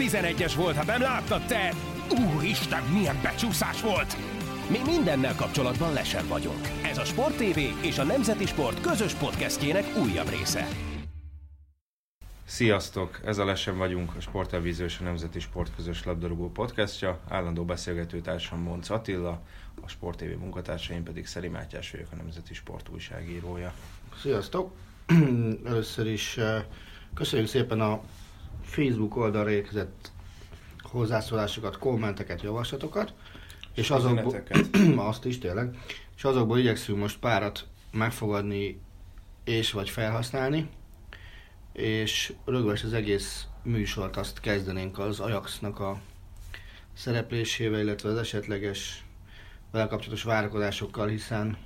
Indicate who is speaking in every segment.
Speaker 1: 11-es volt, hát nem láttad te? Úristen, milyen becsúszás volt! Mi mindennel kapcsolatban lesen vagyunk. Ez a Sport TV és a Nemzeti Sport közös podcastjének újabb része.
Speaker 2: Sziasztok! Ez a Lesen vagyunk, a Sporttelvízió és a Nemzeti Sport közös labdarúgó podcastja. Állandó beszélgetőtársam Monc Attila, a Sport TV munkatársaim pedig Szeri Mátyás vagyok, a Nemzeti Sport újságírója.
Speaker 3: Sziasztok! Először is eh, köszönjük szépen a Facebook oldalra érkezett hozzászólásokat, kommenteket, javaslatokat. És azokból,
Speaker 2: Üzeneteket.
Speaker 3: azt is tényleg, és azokból igyekszünk most párat megfogadni és vagy felhasználni, és rögves az egész műsort azt kezdenénk az Ajaxnak a szereplésével, illetve az esetleges vele kapcsolatos várakozásokkal, hiszen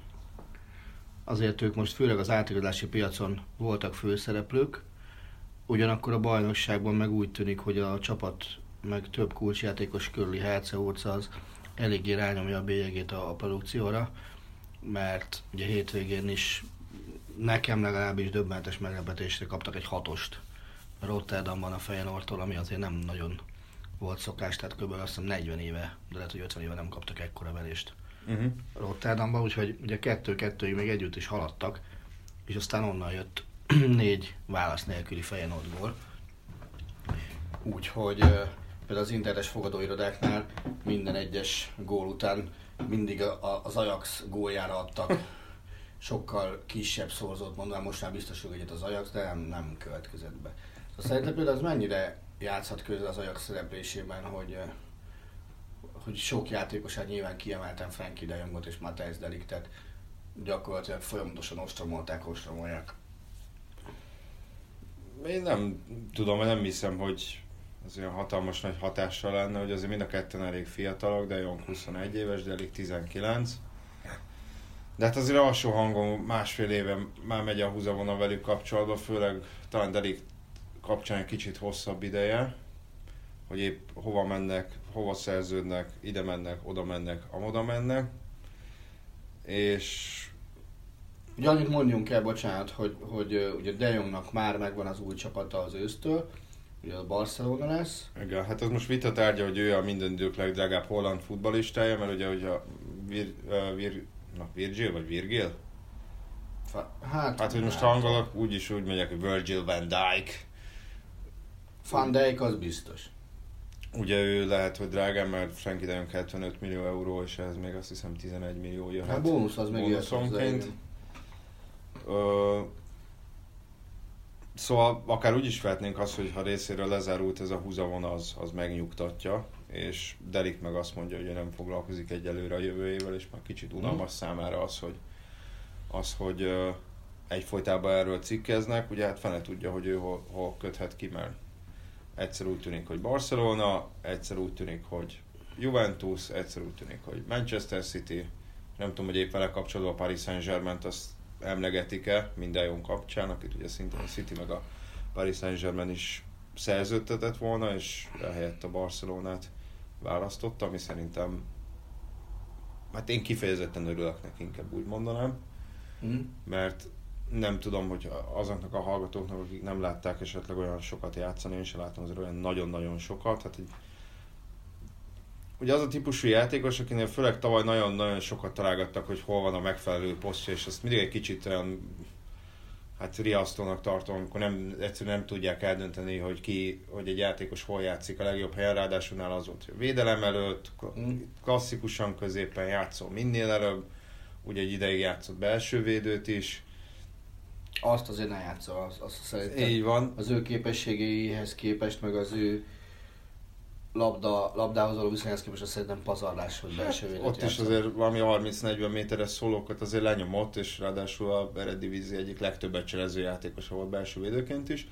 Speaker 3: azért ők most főleg az átigazási piacon voltak főszereplők, ugyanakkor a bajnokságban meg úgy tűnik, hogy a csapat meg több kulcsjátékos körüli Herceorca az eléggé rányomja a bélyegét a, a produkcióra, mert ugye hétvégén is nekem legalábbis döbbenetes meglepetésre kaptak egy hatost Rotterdamban a Feyenoordtól, ami azért nem nagyon volt szokás, tehát kb. azt hiszem 40 éve, de lehet, hogy 50 éve nem kaptak ekkora verést
Speaker 2: Uh-huh.
Speaker 3: Rotterdamban, úgyhogy ugye kettő-kettőig még együtt is haladtak, és aztán onnan jött négy válasz nélküli Feyenoordból. Úgyhogy például az internetes fogadóirodáknál minden egyes gól után mindig az Ajax góljára adtak sokkal kisebb szorzót, mondom, most már biztos, hogy egyet az Ajax, de nem, nem következett be. Szóval szerintem például az mennyire játszhat közül az Ajax szereplésében, hogy hogy sok játékosát nyilván kiemelten Frankie de Jongot és Matthijs Deliktet gyakorlatilag folyamatosan ostromolták, ostromolják.
Speaker 2: Én nem tudom, nem hiszem, hogy az olyan hatalmas nagy hatással lenne, hogy azért mind a ketten elég fiatalok, de Jong 21 éves, de elég 19. De hát azért alsó hangon másfél éve már megy a húzavona velük kapcsolatban, főleg talán Delik kapcsán egy kicsit hosszabb ideje, hogy épp hova mennek, hova szerződnek, ide mennek, oda mennek, amoda mennek. És
Speaker 3: Ugye annyit mondjunk el, bocsánat, hogy, hogy ugye De Jongnak már megvan az új csapata az ősztől, ugye a Barcelona lesz.
Speaker 2: Igen, hát az most vita tárgya, hogy ő a minden idők legdrágább holland futballistája, mert ugye, hogy a Vir, uh, Vir, na, Virgil vagy Virgil?
Speaker 3: Hát,
Speaker 2: Hát, hogy most hangolok, úgyis úgy megyek, hogy Virgil van Dijk.
Speaker 3: Van Dijk az biztos.
Speaker 2: Ugye ő lehet, hogy drágább, mert Jong 75 millió euró, és ez még azt hiszem 11 millió jöhet.
Speaker 3: Hát bónusz az még
Speaker 2: bónuszonként. Ö, szóval akár úgy is vehetnénk azt, hogy ha részéről lezárult ez a húzavona, az, az megnyugtatja, és Delik meg azt mondja, hogy ő nem foglalkozik egyelőre a jövőjével, és már kicsit unalmas számára az, hogy, az, hogy ö, egyfolytában erről cikkeznek, ugye hát fene tudja, hogy ő hol, hol köthet ki, mert egyszer úgy tűnik, hogy Barcelona, egyszer úgy tűnik, hogy Juventus, egyszer úgy tűnik, hogy Manchester City, nem tudom, hogy épp vele kapcsolatban a Paris Saint-Germain-t azt emlegetik-e minden jó kapcsán, akit ugye szintén a City meg a Paris Saint-Germain is szerződtetett volna, és ehelyett a Barcelonát választotta, ami szerintem hát én kifejezetten örülök neki, inkább úgy mondanám,
Speaker 3: Hm?
Speaker 2: mert nem tudom, hogy azoknak a hallgatóknak, akik nem látták esetleg olyan sokat játszani, én sem látom azért olyan nagyon-nagyon sokat, hát egy ugye az a típusú játékos, akinél főleg tavaly nagyon-nagyon sokat találgattak, hogy hol van a megfelelő posztja, és ezt mindig egy kicsit olyan hát riasztónak tartom, amikor nem, egyszerűen nem tudják eldönteni, hogy ki, hogy egy játékos hol játszik a legjobb helyen, ráadásul nála az volt, hogy védelem előtt,
Speaker 3: Mm.
Speaker 2: klasszikusan középen játszol minél előbb, ugye egy ideig játszott belső védőt is,
Speaker 3: Azt azért ne játsza, azt, azt szerintem.
Speaker 2: így van,
Speaker 3: az ő képességeihez képest, meg az ő labda, labdához való viszonyhoz képest szerintem pazarlás, hogy belső védőt
Speaker 2: ott is azért valami 30-40 méteres szólókat azért lenyomott, és ráadásul a Eredivisie egyik legtöbbet cselező játékosa volt belső védőként is.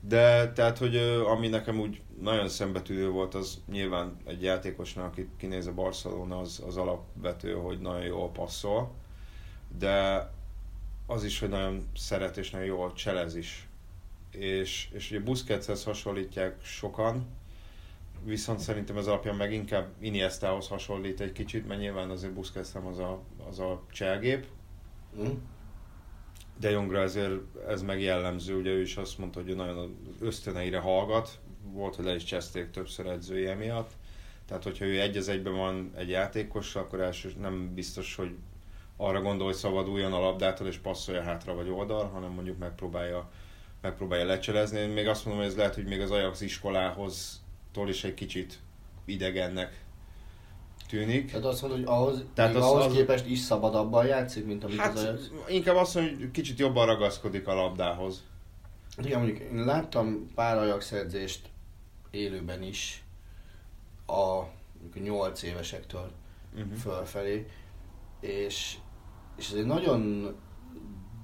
Speaker 2: De tehát, hogy ami nekem úgy nagyon szembetűnő volt, az nyilván egy játékosnak, akit kinéz a Barcelona, az, az alapvető, hogy nagyon jól passzol, de az is, hogy nagyon szeret és nagyon jól cselez is. És, és ugye Busquetshez hasonlítják sokan, viszont szerintem ez alapján meg inkább Iniestához hasonlít egy kicsit, mert nyilván azért Busquets nem az a, az a cselgép,
Speaker 3: Hm?
Speaker 2: De Jongra ezért ez meg jellemző, ugye ő is azt mondta, hogy ő nagyon ösztöneire hallgat, volt, hogy le is cseszték többször edzője miatt. Tehát, hogyha ő egy az egyben van egy játékossal, akkor első nem biztos, hogy arra gondol, hogy szabaduljon a labdától és passzolja hátra vagy oldal, hanem mondjuk megpróbálja, megpróbálja lecselezni. Én még azt mondom, hogy ez lehet, hogy még az Ajax iskolához tól is egy kicsit idegennek tűnik.
Speaker 3: Tehát azt mondod, hogy ahhoz, Tehát az, ahhoz az... képest is szabadabban játszik, mint amit hát, az Ajax?
Speaker 2: Inkább azt mondom, hogy kicsit jobban ragaszkodik a labdához.
Speaker 3: Igen, mondjuk én láttam pár Ajax edzést élőben is a 8 évesektől uh-huh. fölfelé, és, és ez egy nagyon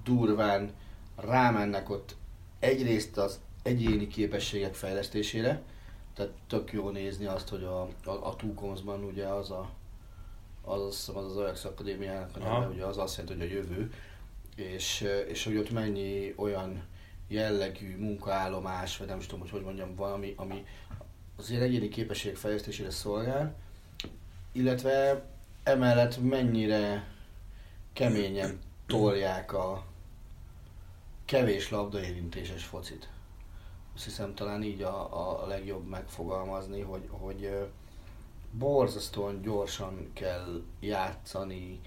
Speaker 3: durván rámennek ott egyrészt az egyéni képességek fejlesztésére, tehát tök jó nézni azt, hogy a, a, a Tukomsban ugye az a az, az, az, az Ajax Akadémiának a neve, ugye az azt jelenti, hogy a jövő, és, és hogy ott mennyi olyan jellegű munkaállomás, vagy nem is tudom, hogy hogy mondjam, valami, ami azért egyéni képesség fejlesztésére szolgál, illetve emellett mennyire keményen tolják a kevés labdaérintéses focit. Azt hiszem talán így a, a legjobb megfogalmazni, hogy, hogy borzasztóan gyorsan kell játszani,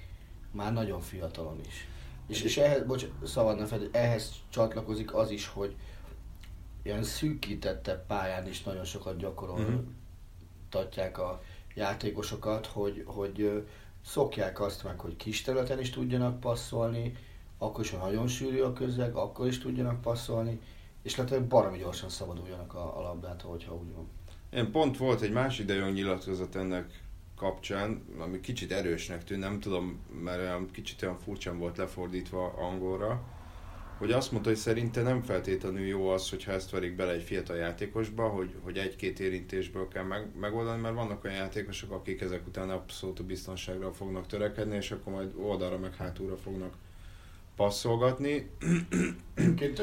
Speaker 3: már nagyon fiatalon is. És, és ehhez, bocs, szabad ne fed, ehhez csatlakozik az is, hogy ilyen szűkítette pályán is nagyon sokat gyakoroltatják a játékosokat, hogy, hogy szokják azt meg, hogy kis területen is tudjanak passzolni, akkor is, ha nagyon sűrű a közeg, akkor is tudjanak passzolni, és lehet, hogy baromi gyorsan szabaduljanak a, a labdától, hogyha úgy van.
Speaker 2: Én pont volt egy másik de olyan nyilatkozat ennek kapcsán, ami kicsit erősnek tűnt, nem tudom, mert olyan kicsit olyan furcsán volt lefordítva angolra, hogy azt mondta, hogy szerinte nem feltétlenül jó az, hogyha ezt verik bele egy fiatal játékosba, hogy, hogy egy-két érintésből kell meg, megoldani, mert vannak olyan játékosok, akik ezek után abszolút biztonságra fognak törekedni, és akkor majd oldalra meg hátulra fognak passzolgatni.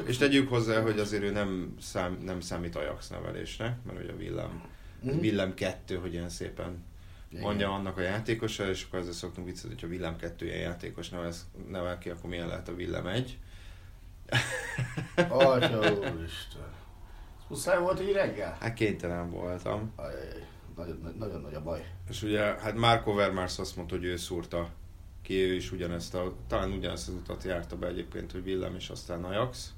Speaker 2: és tegyük hozzá, hogy azért ő nem, szám, nem számít Ajax nevelésnek, mert ugye a villám, mm. villám kettő, hogy ilyen szépen mondja annak a játékosa, és akkor ezzel szoktunk viccelni, hogy a villám kettő ilyen játékos nevel, nevel ki, akkor milyen lehet a villám egy.
Speaker 3: Atya úristen. Muszáj volt így reggel?
Speaker 2: Hát kénytelen voltam.
Speaker 3: Ajaj, nagyon, nagyon nagy a baj.
Speaker 2: És ugye, hát Marco Vermars azt mondta, hogy ő szúrta ki, ő is ugyanezt a, talán ugyanezt az utat járta be egyébként, hogy Villem és aztán Ajax.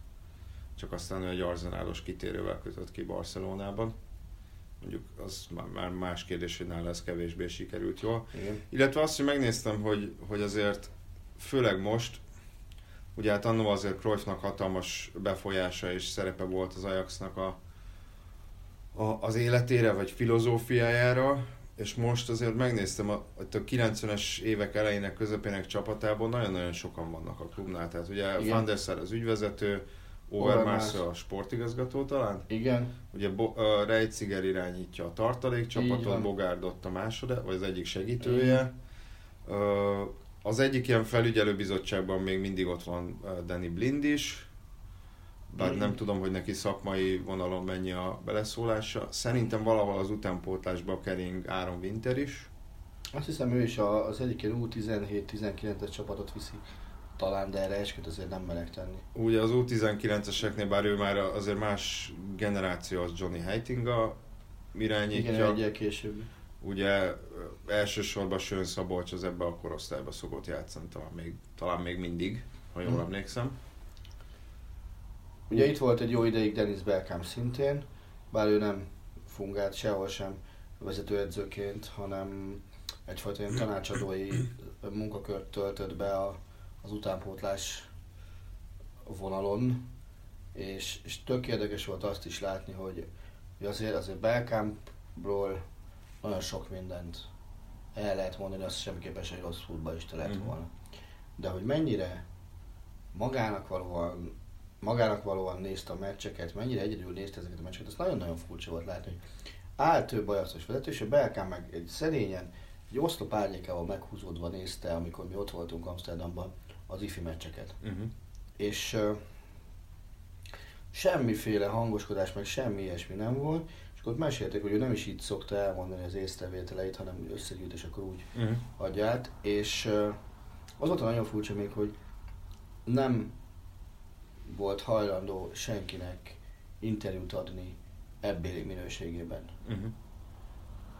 Speaker 2: Csak aztán ő egy arzenálos kitérővel kötött ki Barcelonában. Mondjuk az már más kérdés, hogy nála ez kevésbé sikerült jól. Igen. Illetve azt, hogy megnéztem, hogy, hogy azért főleg most Ugye hát annó azért Cruyffnak hatalmas befolyása és szerepe volt az Ajaxnak a, a, az életére, vagy filozófiájára, és most azért megnéztem, a, a 90-es évek elejének, közepének csapatában nagyon-nagyon sokan vannak a klubnál. Tehát ugye. Van der Sar az ügyvezető, Overmars a sportigazgató talán?
Speaker 3: Igen.
Speaker 2: Ugye Bo- uh, Reitziger irányítja a tartalékcsapatot, Bogárdott a második, vagy az egyik segítője. Uh, az egyik ilyen felügyelőbizottságban még mindig ott van Danny Blind is, bár nem tudom, hogy neki szakmai vonalon mennyi a beleszólása. Szerintem valahol az utánpótlásba kering Áron Winter is.
Speaker 3: Azt hiszem ő is az egyik U17-19-es csapatot viszi talán, de erre esküt azért nem merek tenni.
Speaker 2: Ugye az U19-eseknél, bár ő már azért más generáció, az Johnny Heitinga irányítja.
Speaker 3: Igen, egyel később.
Speaker 2: Ugye elsősorban Sön Szabolcs az ebbe a korosztályba szokott játszani, talán még, talán még mindig, ha jól hmm. emlékszem.
Speaker 3: Ugye itt volt egy jó ideig Dennis Belkám szintén, bár ő nem fungált sehol sem vezetőedzőként, hanem egyfajta ilyen tanácsadói munkakört töltött be a, az utánpótlás vonalon, és, és tök érdekes volt azt is látni, hogy, hogy azért, azért Belkámpról nagyon sok mindent el lehet mondani, azt semmiképpen sem rossz futballista lehet mm. volna. De hogy mennyire magának valóan, magának valóan nézte a meccseket, mennyire egyedül nézte ezeket a meccseket, az nagyon-nagyon furcsa volt látni, hogy áll több bajasztos vezető, és a Belkán meg egy szerényen, egy oszlop árnyékával meghúzódva nézte, amikor mi ott voltunk Amsterdamban, az ifi meccseket. Uh-huh. És uh, semmiféle hangoskodás, meg semmi ilyesmi nem volt, és akkor mesélték, hogy ő nem is így szokta elmondani az észrevételeit, hanem összegyűjt, és akkor úgy uh-huh. adja át. És uh, az volt a nagyon furcsa még, hogy nem volt hajlandó senkinek interjút adni ebbéli minőségében.
Speaker 2: Uh-huh.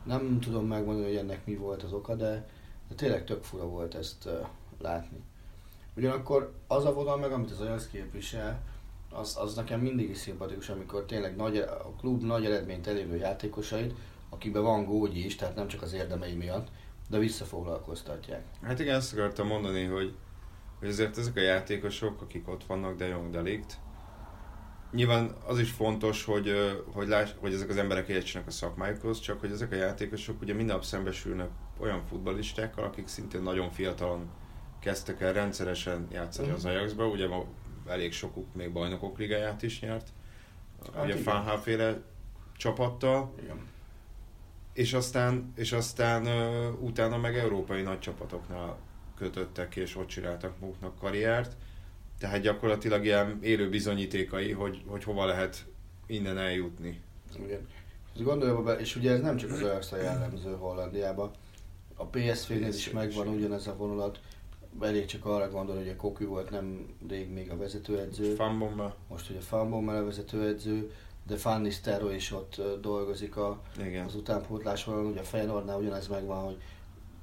Speaker 3: Nem tudom megmondani, hogy ennek mi volt az oka, de, de tényleg tök fura volt ezt uh, látni. Ugyanakkor az a vonal meg, amit az Ajax képvisel, az, az nekem mindig is szimpatikus, amikor tényleg nagy, a klub nagy eredményt elérő játékosait, akiben van gógyi is, tehát nem csak az érdemei miatt, de visszafoglalkoztatják.
Speaker 2: Hát igen, ezt akartam mondani, hogy, hogy azért ezek a játékosok, akik ott vannak, de Jong Delikt, nyilván az is fontos, hogy, hogy, láss, hogy ezek az emberek értsenek a szakmájukhoz, csak hogy ezek a játékosok ugye minden nap szembesülnek olyan futballistákkal, akik szintén nagyon fiatalon kezdtek el rendszeresen játszani mm. az Ajaxba, ugye ma elég sokuk még bajnokok ligáját is nyert, hát ugye Fanhaféle csapattal,
Speaker 3: Igen.
Speaker 2: és aztán, és aztán uh, utána meg európai nagy csapatoknál kötöttek és ott csináltak maguknak karriert, tehát gyakorlatilag ilyen élő bizonyítékai, hogy, hogy hova lehet innen eljutni.
Speaker 3: Igen. Gondoljam be, és ugye ez nem csak az Ajax jellemző Hollandiában, a PSV-nél is megvan ugyanez a vonulat, elég csak arra gondolni, hogy a Koki volt nem rég még a vezetőedző.
Speaker 2: Fanbomba.
Speaker 3: Most ugye Fanbomba a vezetőedző, de Van Nistelrooy is ott dolgozik a,
Speaker 2: Igen.
Speaker 3: az utánpótlásban. Ugye a Feyenoordnál ugyanez megvan, hogy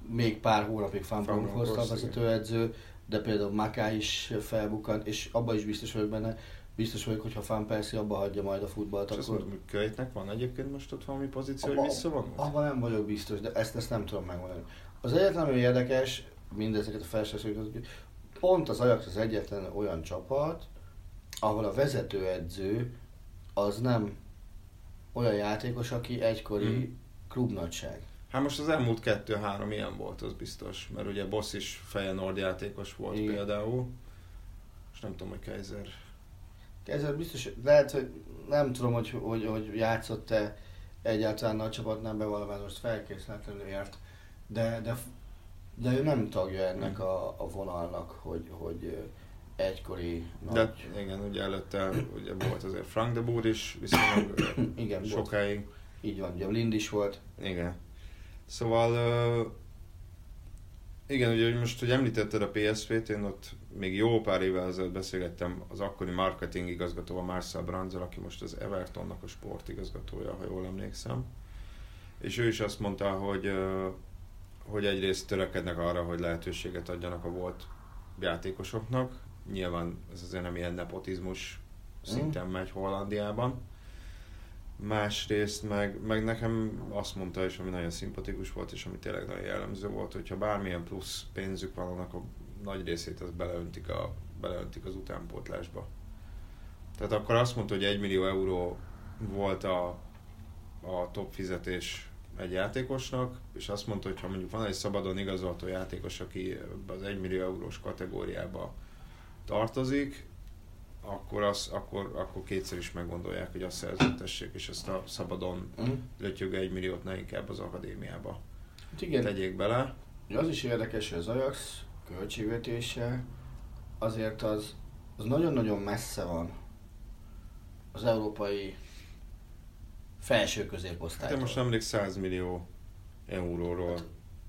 Speaker 3: még pár hónapig Fanbomba hozta a vezetőedző, de például Maká is felbukkant, és abban is biztos vagyok benne, biztos vagyok, hogy ha Fan Percy abba hagyja majd a futballt,
Speaker 2: És
Speaker 3: akkor...
Speaker 2: akkor... Kölytnek van egyébként most ott valami pozíció, hogy
Speaker 3: Abba-
Speaker 2: visszavonult?
Speaker 3: Abban nem vagyok biztos, de ezt, ezt nem tudom megmondani. Az egyetlen, ami érdekes, mindezeket a hogy pont az Ajax az egyetlen olyan csapat, ahol a vezetőedző az nem olyan játékos, aki egykori
Speaker 2: Hmm.
Speaker 3: klubnagyság.
Speaker 2: Hát most az elmúlt kettő-három ilyen volt, az biztos. Mert ugye Boss is Feyenoord játékos volt
Speaker 3: Igen.
Speaker 2: például. És nem tudom, hogy Kaiser.
Speaker 3: Ezzel biztos, lehet, hogy nem tudom, hogy, hogy, hogy játszott-e egyáltalán nagy csapatnál bevallva, most felkészületlenül ért, de, de, de ő nem tagja ennek a, a vonalnak, hogy, hogy egykori
Speaker 2: De
Speaker 3: nagy...
Speaker 2: igen, ugye előtte ugye volt azért Frank de Boer is viszonylag
Speaker 3: Igen, volt.
Speaker 2: sokáig.
Speaker 3: Így van, ugye Lind is volt.
Speaker 2: Igen. Szóval ö, igen, ugye hogy most, hogy említetted a PSV-t, én ott még jó pár évvel ezelőtt beszélgettem az akkori marketing igazgatóval, Marcel Brandzal, aki most az Evertonnak a sportigazgatója, ha jól emlékszem. És ő is azt mondta, hogy, hogy egyrészt törekednek arra, hogy lehetőséget adjanak a volt játékosoknak. Nyilván ez azért nem ilyen nepotizmus szinten megy Hollandiában. Másrészt meg, meg nekem azt mondta is, ami nagyon szimpatikus volt, és ami tényleg nagyon jellemző volt, hogyha bármilyen plusz pénzük van, annak a nagy részét az beleöntik, a, beleöntik az utánpótlásba. Tehát akkor azt mondta, hogy 1 millió euró volt a, a top fizetés egy játékosnak, és azt mondta, hogy ha mondjuk van egy szabadon igazolható játékos, aki az 1 millió eurós kategóriába tartozik, akkor, az, akkor, akkor kétszer is meggondolják, hogy azt szerződtessék, és ezt a szabadon lötyögő egy milliót ne inkább az akadémiába
Speaker 3: Hát igen,
Speaker 2: tegyék bele.
Speaker 3: Az is érdekes, hogy az Ajax költségvetése azért az, az nagyon-nagyon messze van az európai felső középosztálytól.
Speaker 2: most nemrég 100 millió euróról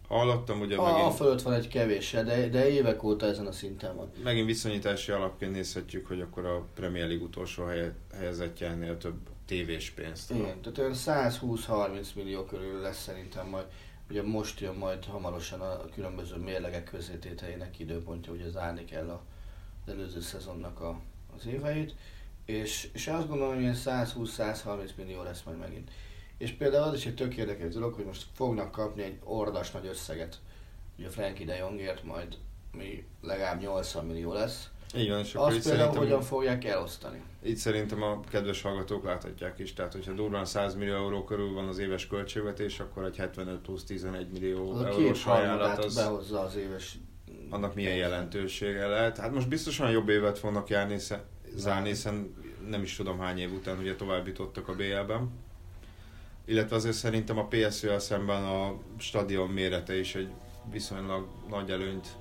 Speaker 2: hallottam, ugye
Speaker 3: a, a
Speaker 2: megint,
Speaker 3: fölött van egy kevéssel, de, de évek óta ezen a szinten van.
Speaker 2: megint viszonyítási alapként nézhetjük, hogy akkor a Premier League utolsó helye, helyezettjénél több tévés pénzt.
Speaker 3: Igen, tehát olyan 120-30 millió körül lesz szerintem majd. Ugye most jön majd hamarosan a különböző mérlegek közétételének időpontja, ugye zárni kell a, az előző szezonnak a, az éveit, és, és azt gondolom, hogy ilyen 120-130 millió lesz majd megint. És például az is egy tök érdekes dolog, hogy most fognak kapni egy ordas nagy összeget, ugye Frankie de Jongért majd mi legalább 80 millió lesz.
Speaker 2: Így van, és akkor
Speaker 3: Azt például hogyan fogják elosztani?
Speaker 2: itt szerintem a kedves hallgatók láthatják is, tehát hogyha durván 100 millió euró körül van az éves költségvetés, akkor egy 75 plusz 11 millió
Speaker 3: Az
Speaker 2: eurós ajánlat az,
Speaker 3: behozza az éves
Speaker 2: annak milyen jelentősége lehet. Hát most biztosan jobb évet fognak járni, zárni, hiszen nem is tudom hány év után ugye továbbítottak a BL-ben. Illetve azért szerintem a PSV-vel szemben a stadion mérete is egy viszonylag nagy előnyt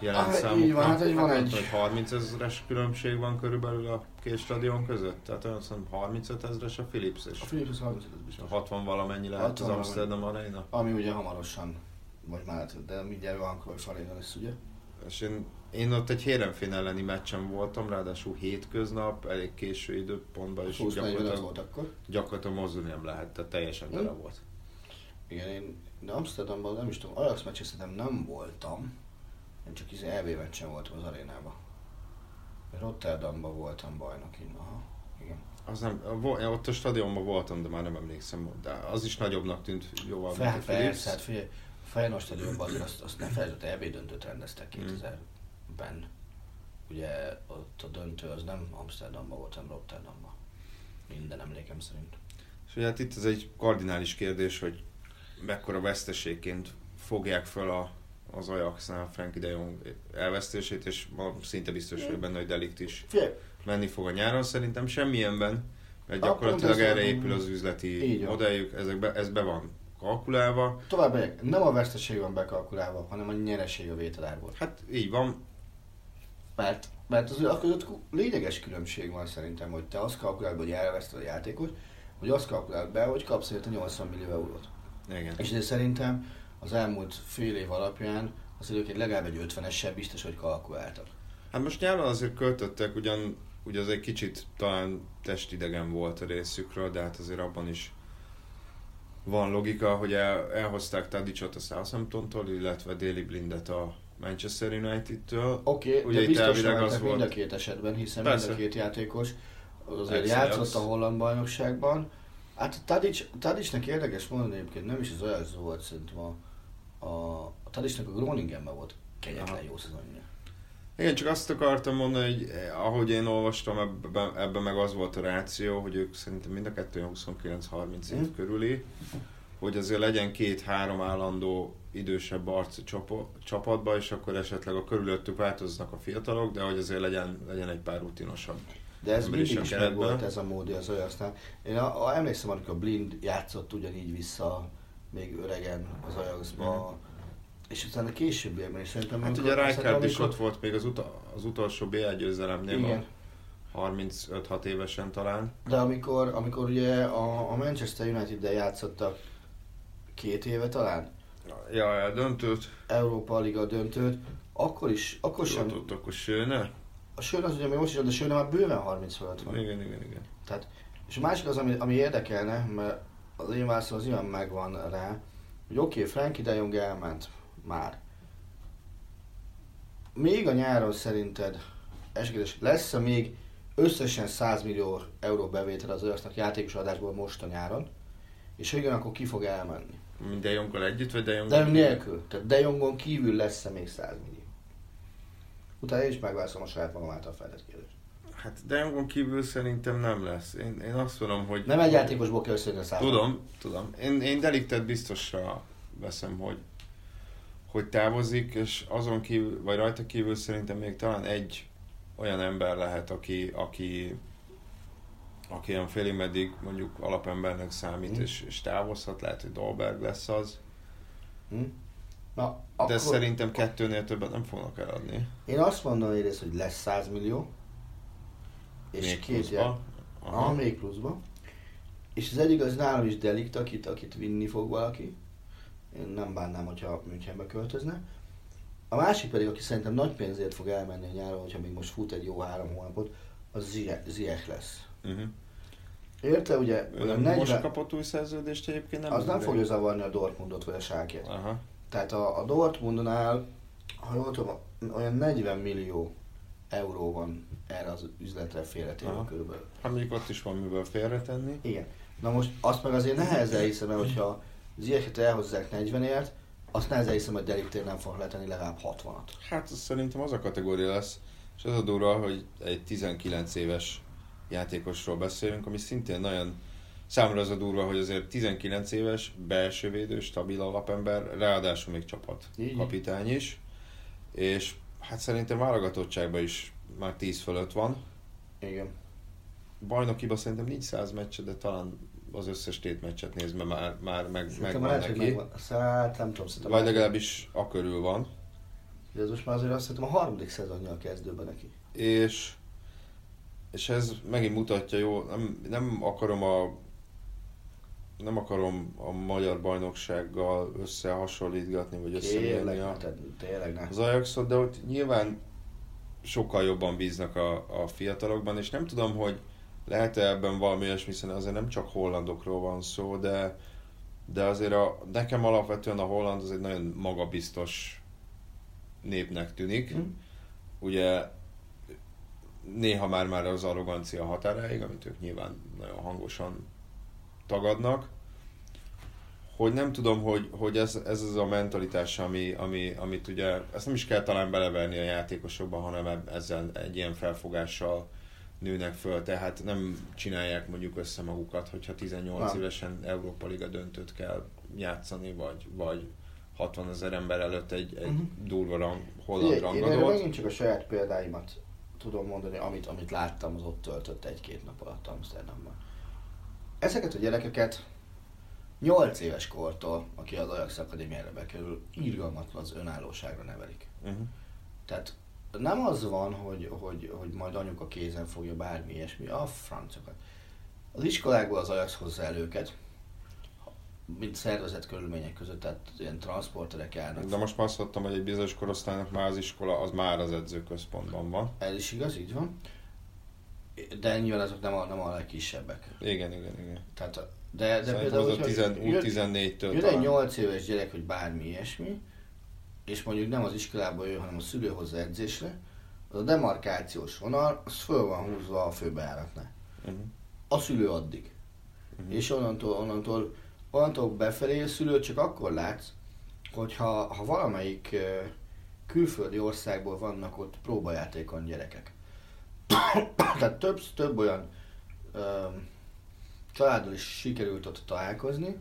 Speaker 2: jelent
Speaker 3: Ah,
Speaker 2: számukra.
Speaker 3: így van, hát, hogy van
Speaker 2: Nem
Speaker 3: egy-
Speaker 2: hogy 30 ezeres különbség van körülbelül a két stadion között. Tehát olyan szerintem 35 ezeres a Philips, és
Speaker 3: A Philips 35 ez
Speaker 2: és
Speaker 3: biztos.
Speaker 2: a 60 valamennyi lehet
Speaker 3: 60
Speaker 2: az. Amsterdam Arena.
Speaker 3: Ami ugye hamarosan, vagy már, de mindjárt van Cruyff Arena lesz, ugye?
Speaker 2: És én, én ott egy Hérenfén elleni meccsen voltam, ráadásul hétköznap, elég késő időpontban, és
Speaker 3: 20 45
Speaker 2: gyakorlatilag,
Speaker 3: volt akkor.
Speaker 2: gyakorlatilag mozdulni nem lehet, tehát teljesen tele
Speaker 3: Hm.
Speaker 2: volt.
Speaker 3: Igen, én de Amsterdamban nem is tudom, Ajax meccsen szerintem nem voltam. Én csak izé EB meccsen voltam az arénában. Rotterdamban voltam bajnokin, aha. Igen.
Speaker 2: Az nem, ott a stadionban voltam, de már nem emlékszem, de az is nagyobbnak tűnt jóval, mint a
Speaker 3: Fel,
Speaker 2: Philips.
Speaker 3: persze, hát figyelj, Feyenoord stadionban azért azt, azt ne felejtsd, EB döntőt rendeztek 2000-ben. Ugye ott a döntő az nem Amsterdamban volt, hanem Rotterdamban. Minden emlékem szerint.
Speaker 2: És ugye hát itt ez egy kardinális kérdés, hogy mekkora veszteségként fogják föl a, az Ajaxnál Frankie de Jong elvesztését, és ma szinte biztos vagyok benne, hogy Delikt is menni fog a nyáron. Szerintem semmilyenben, mert
Speaker 3: Ah,
Speaker 2: gyakorlatilag erre épül az üzleti modelljük, ezekbe, ez be van kalkulálva.
Speaker 3: tovább megyek. Nem a veszteség van bekalkulálva, hanem a nyereség a vételárból.
Speaker 2: Hát így van,
Speaker 3: Mert, mert az akkor ott lényeges különbség van szerintem, hogy te azt kalkulálod, hogy elveszted a játékot, hogy azt kalkulálod be, hogy kapsz érte 80 millió eurót.
Speaker 2: igen.
Speaker 3: És ezért szerintem az elmúlt fél év alapján az ők egy legalább egy 50-essel biztos, hogy kalkuláltak.
Speaker 2: Hát most nyáron azért költöttek, ugyan ugye az egy kicsit talán testidegen volt a részükről, de hát azért abban is van logika, hogy el, elhozták Tadicot a Southampton-tól, illetve Daily Blindet a Manchester United-től.
Speaker 3: Oké, okay,
Speaker 2: Ugye
Speaker 3: de biztos
Speaker 2: az
Speaker 3: mentek mind a
Speaker 2: volt.
Speaker 3: két esetben, hiszen
Speaker 2: Persze.
Speaker 3: mind a két játékos azért
Speaker 2: Excellence.
Speaker 3: játszott a holland bajnokságban. Hát Tadic, Tadicnek érdekes mondani egyébként, nem is az Ajax volt szerintem a, a, a Tadicnek a Groningenben volt kegyetlen
Speaker 2: Aha.
Speaker 3: jó szezonja.
Speaker 2: Igen, csak azt akartam mondani, hogy eh, ahogy én olvastam, ebben, ebben meg az volt a ráció, hogy ők szerintem mind a kettő 29-30 év
Speaker 3: Mm.
Speaker 2: körüli, hogy azért legyen két-három állandó idősebb arc csapatba, és akkor esetleg a körülöttük változnak a fiatalok, de hogy azért legyen, legyen egy pár rutinosabb.
Speaker 3: De ez mindig is meg volt ez a módja az Ajaxnál. Én a, a, emlékszem, amikor Blind játszott ugyanígy vissza még öregen az Ajaxba, és utána későbbiekben is szerintem...
Speaker 2: Hát ugye Rijkaard is ott volt még az, uta- az utolsó BL győzelemnél,
Speaker 3: Igen.
Speaker 2: a 35-6 évesen talán.
Speaker 3: De amikor, amikor ugye a, a Manchester United-del játszottak két éve talán,
Speaker 2: Ja, ja, döntőt.
Speaker 3: Európa Liga döntőt, akkor is, akkor sem,
Speaker 2: Sem. Akkor Sőne?
Speaker 3: a Sőn az ugye még most is, de Sőn már bőven 30 fölött van.
Speaker 2: Igen, igen, igen.
Speaker 3: Tehát, és a másik az, ami, ami érdekelne, mert az én válaszom az ilyen megvan rá, hogy oké, okay, Frankie de Jong elment már. Még a nyáron szerinted esélyes lesz-e még összesen 100 millió euró bevétel az Ajaxnak játékos adásból most a nyáron, és ha igen, akkor ki fog elmenni?
Speaker 2: De Jonggal együtt, vagy De Jong?
Speaker 3: De nélkül. Tehát De Jongon kívül lesz-e még 100 millió? Utána én is megválaszolom a saját magam által feltett kérdést.
Speaker 2: Hát De Jongon kívül szerintem nem lesz. Én, én azt mondom, hogy...
Speaker 3: Nem egy játékosból kell összejönni a 100
Speaker 2: Tudom, tudom. Én, én Deliktet biztosra veszem, hogy, hogy távozik, és azon kívül, vagy rajta kívül szerintem még talán egy olyan ember lehet, aki, aki, aki olyan félig meddig mondjuk alapembernek számít,
Speaker 3: Mm.
Speaker 2: és, és távozhat, lehet, hogy Dolberg lesz az,
Speaker 3: Hm? Na,
Speaker 2: de
Speaker 3: akkor
Speaker 2: szerintem kettőnél többet nem fognak eladni.
Speaker 3: én azt mondom egyrészt, hogy lesz 100 millió, és
Speaker 2: még
Speaker 3: két
Speaker 2: pluszba.
Speaker 3: jel- Aha, még pluszba. És az egyik az nálam is delikt, akit, akit vinni fog valaki. Én nem bánnám, hogyha Münchenbe költözne. A másik pedig, aki szerintem nagy pénzért fog elmenni a nyáron, hogyha még most fut egy jó három hónapot, az Ziyech- lesz.
Speaker 2: Uh-huh.
Speaker 3: Érte, ugye,
Speaker 2: Ő nem most
Speaker 3: 40,
Speaker 2: kapott új szerződést egyébként? Nem
Speaker 3: az nem fogja zavarni a Dortmundot vagy a Schalke-t.
Speaker 2: Aha.
Speaker 3: Tehát a, a Dortmundnál, ha jól tudom, olyan 40 millió euró van erre az üzletre félretéve
Speaker 2: Aha.
Speaker 3: körülbelül.
Speaker 2: Hát mondjuk ott is van miből félretenni.
Speaker 3: Igen. Na most azt meg azért nehezen hiszem el, hogyha Ziyechet elhozzák 40-ért, azt nehezen hiszem, hogy Deliktér nem fog letenni legalább 60-at.
Speaker 2: Hát az szerintem az a kategória lesz, és az a durva, hogy egy 19 éves játékosról beszélünk, ami szintén nagyon számomra az a durva, hogy azért 19 éves, belső védő, stabil alapember, ráadásul még csapat kapitány is, és hát szerintem válogatottságban is már 10 fölött van.
Speaker 3: Igen.
Speaker 2: Bajnokiba szerintem nincs 100 meccse, de talán az összes tét meccset nézve már, már meg,
Speaker 3: Szerintem
Speaker 2: megvan
Speaker 3: lehet,
Speaker 2: neki.
Speaker 3: megvan. Hát nem tudom, szerintem.
Speaker 2: Vagy legalábbis a körül van.
Speaker 3: hogy Ez most már azért azt hiszem a harmadik szezonja a kezdőben neki.
Speaker 2: és, és ez megint mutatja, jó, nem, nem akarom a nem akarom a magyar bajnoksággal összehasonlítgatni, vagy összemérni a,
Speaker 3: tényleg ne.
Speaker 2: az Ajaxot, de ott nyilván sokkal jobban bíznak a, a fiatalokban, és nem tudom, hogy lehet-e ebben valami olyasmi, hiszen azért nem csak hollandokról van szó, de, de azért a, nekem alapvetően a holland az egy nagyon magabiztos népnek tűnik.
Speaker 3: Hm.
Speaker 2: Ugye néha már már az arrogancia határáig, amit ők nyilván nagyon hangosan tagadnak, hogy nem tudom, hogy, hogy ez, ez az a mentalitás, ami, ami, amit ugye, ezt nem is kell talán beleverni a játékosokba, hanem ezzel egy ilyen felfogással nőnek föl, tehát nem csinálják mondjuk össze magukat, hogyha 18
Speaker 3: Nem.
Speaker 2: évesen Európa Liga döntőt kell játszani, vagy, vagy 60 ezer ember előtt egy, egy
Speaker 3: Mhm.
Speaker 2: durva rang, holland
Speaker 3: Figyelj, Én
Speaker 2: rangadót.
Speaker 3: megint csak a saját példáimat tudom mondani, amit, amit láttam, az ott töltött egy-két nap alatt Amsterdamban. Ezeket a gyerekeket 8 éves kortól, aki az Ajax Akadémiára bekerül, irgalmatlan az önállóságra nevelik.
Speaker 2: Uh-huh.
Speaker 3: Tehát nem az van, hogy, hogy, hogy majd anyuka kézen fogja bármi ilyesmi, a francokat. Az iskolákból az Ajax hozza el őket, mint szervezett körülmények között, tehát ilyen transporterek járnak.
Speaker 2: De most már azt hallottam, hogy egy bizonyos korosztálynak már az iskola, az már az edzőközpontban van.
Speaker 3: Ez is igaz, így van. De nyilván azok nem a, nem a legkisebbek.
Speaker 2: Igen, igen, igen.
Speaker 3: Tehát, de, de
Speaker 2: Szerintem
Speaker 3: például,
Speaker 2: az a
Speaker 3: hogyha
Speaker 2: 10,
Speaker 3: jön-
Speaker 2: U14-től
Speaker 3: jön egy
Speaker 2: talán.
Speaker 3: 8 éves gyerek, hogy bármi ilyesmi, és mondjuk nem az iskolából jön, hanem a szülő hozza edzésre, az a demarkációs vonal, az föl van húzva a főbejáratnál.
Speaker 2: Uh-huh.
Speaker 3: A szülő addig.
Speaker 2: Mhm.
Speaker 3: És onnantól, onnantól, onnantól befelé a szülőt csak akkor látsz, hogyha ha valamelyik külföldi országból vannak ott próbajátékon gyerekek. Tehát több, több olyan ö, családdal is sikerült ott találkozni,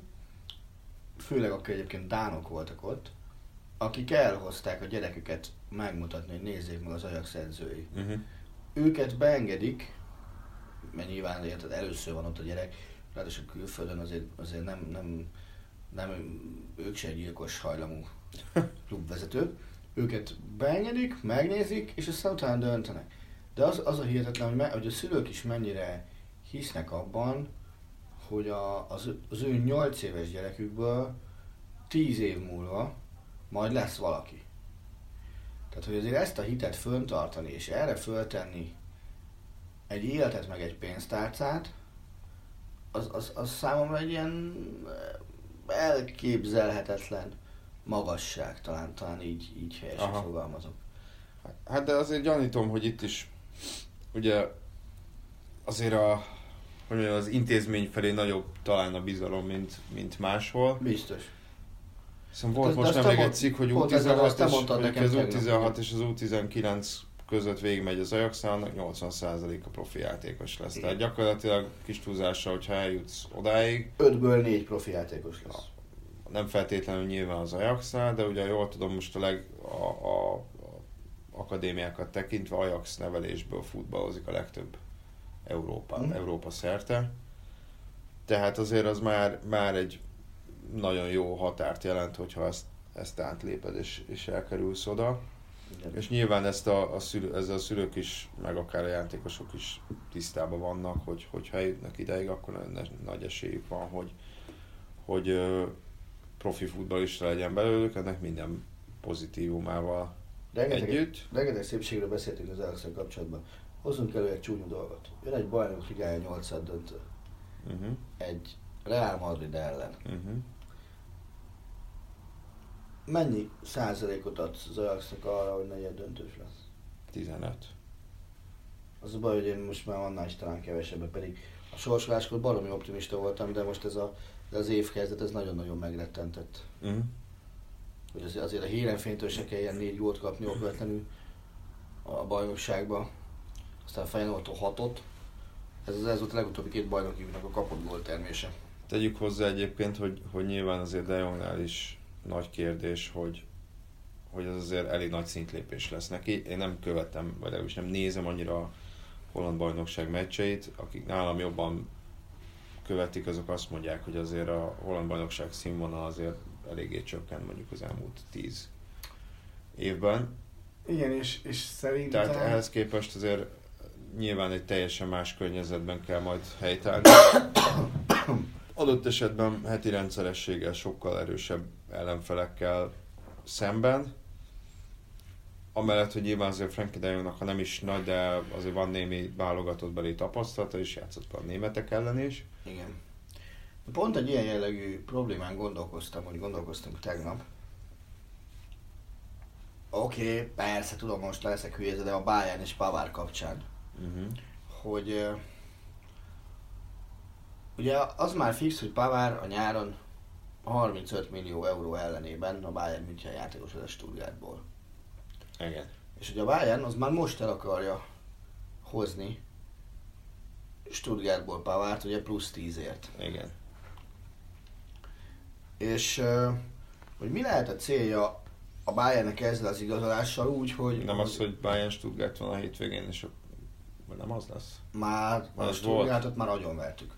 Speaker 3: főleg akik egyébként dánok voltak ott, akik elhozták a gyerekeket megmutatni, hogy nézzék meg az Ajax edzői
Speaker 2: Uh-huh.
Speaker 3: őket beengedik, mert nyilván érted, először van ott a gyerek, ráadásul külföldön azért, azért nem, nem, nem ők se gyilkos hajlamú klubvezetők. Őket beengedik, megnézik, és aztán utána döntenek. De az, az a hihetetlen, hogy, me, hogy a szülők is mennyire hisznek abban, hogy a, az, ő- az ő 8 éves gyerekükből 10 év múlva majd lesz valaki. Tehát, hogy azért ezt a hitet föntartani, és erre föltenni egy életet, meg egy pénztárcát, az, az, az számomra egy ilyen eh, elképzelhetetlen magasság, talán, talán így, így helyesen
Speaker 2: Aha.
Speaker 3: fogalmazok.
Speaker 2: Hát de azért gyanítom, hogy itt is ugye azért a, hogy mondjam, az intézmény felé nagyobb talán a bizalom, mint, mint máshol.
Speaker 3: Biztos.
Speaker 2: Hiszen volt
Speaker 3: De-
Speaker 2: most nem
Speaker 3: te
Speaker 2: egy cikk, hogy
Speaker 3: pont ezzel azt te
Speaker 2: U16 és, az
Speaker 3: tegnap,
Speaker 2: U16 és az U19 között végigmegy az ajax 80% a profi játékos lesz. Tehát
Speaker 3: Igen.
Speaker 2: gyakorlatilag kis túlzással, hogyha eljutsz odáig,
Speaker 3: Ötből négy profi játékos lesz.
Speaker 2: nem feltétlenül nyilván az ajax de ugye jól tudom most a leg a, a, a akadémiákat tekintve Ajax nevelésből futballozik a legtöbb Európa,
Speaker 3: Mhm.
Speaker 2: Európa szerte. Tehát azért az már, már egy nagyon jó határt jelent, hogyha ezt, ezt átléped és, és elkerülsz oda.
Speaker 3: Igen.
Speaker 2: És nyilván ezt a, a szülő, ezzel a szülők is, meg akár a játékosok is tisztában vannak, hogy hogyha eljutnak ideig, akkor ne- nagy esélyük van, hogy, hogy ö, profi futballista legyen belőlük, ennek minden pozitívumával
Speaker 3: Rengeteg,
Speaker 2: együtt.
Speaker 3: rengeteg szépségről beszéltünk az alex kapcsolatban. Hozzunk elő egy csúnya dolgot. Jön egy bajnok ligája 8 döntő.
Speaker 2: Uh-huh,
Speaker 3: Egy Real Madrid ellen.
Speaker 2: uh-huh.
Speaker 3: Mennyi százalékot adsz az Ajaxnak arra, hogy negyed döntős lesz?
Speaker 2: 15.
Speaker 3: Az a baj, hogy én most már annál is talán kevesebben, pedig a sorsoláskor baromi optimista voltam, de most ez a, ez az évkezdet, ez nagyon-nagyon megrettentett.
Speaker 2: Uh-huh.
Speaker 3: Hogy azért, azért a hírenfénytől se kelljen négy gólt kapni okvetlenül a bajnokságba. Aztán a Feyenoordtól hatot. Ez, az, ez volt a legutóbbi két bajnokívnak a kapott gól termése.
Speaker 2: Tegyük hozzá egyébként, hogy, hogy nyilván azért De Jongnál is nagy kérdés, hogy, hogy ez azért elég nagy szintlépés lesz neki. Én nem követem, vagy legalábbis nem nézem annyira a holland bajnokság meccseit. Akik nálam jobban követik, azok azt mondják, hogy azért a holland bajnokság színvonal azért eléggé csökkent mondjuk az elmúlt tíz évben.
Speaker 3: Igen, és, és szerintem...
Speaker 2: Tehát ehhez képest azért nyilván egy teljesen más környezetben kell majd helytállni. adott esetben heti rendszerességgel sokkal erősebb ellenfelekkel szemben. Amellett, hogy nyilván azért Frankie de Jongnak, ha nem is nagy, de azért van némi válogatott belé tapasztalata, és játszott a németek ellen is.
Speaker 3: Igen. Pont egy ilyen jellegű problémán gondolkoztam, hogy gondolkoztunk tegnap. Oké, okay, persze, tudom, most leszek hülye, de a Bayern és Pavár kapcsán. Uh-huh. Hogy ugye az már fix, hogy Pavár a nyáron 35 millió euró ellenében a Bayern München játékos az a Stuttgartból.
Speaker 2: Igen.
Speaker 3: És ugye a Bayern az már most el akarja hozni Stuttgartból Pavárt, ugye plusz 10-ért.
Speaker 2: Igen.
Speaker 3: És hogy mi lehet a célja a Bayernnek ezzel az igazolással úgy, hogy...
Speaker 2: Nem az, hogy Bayern Stuttgart van a hétvégén, és nem az lesz?
Speaker 3: Már, már a Stuttgartot már agyonvertük.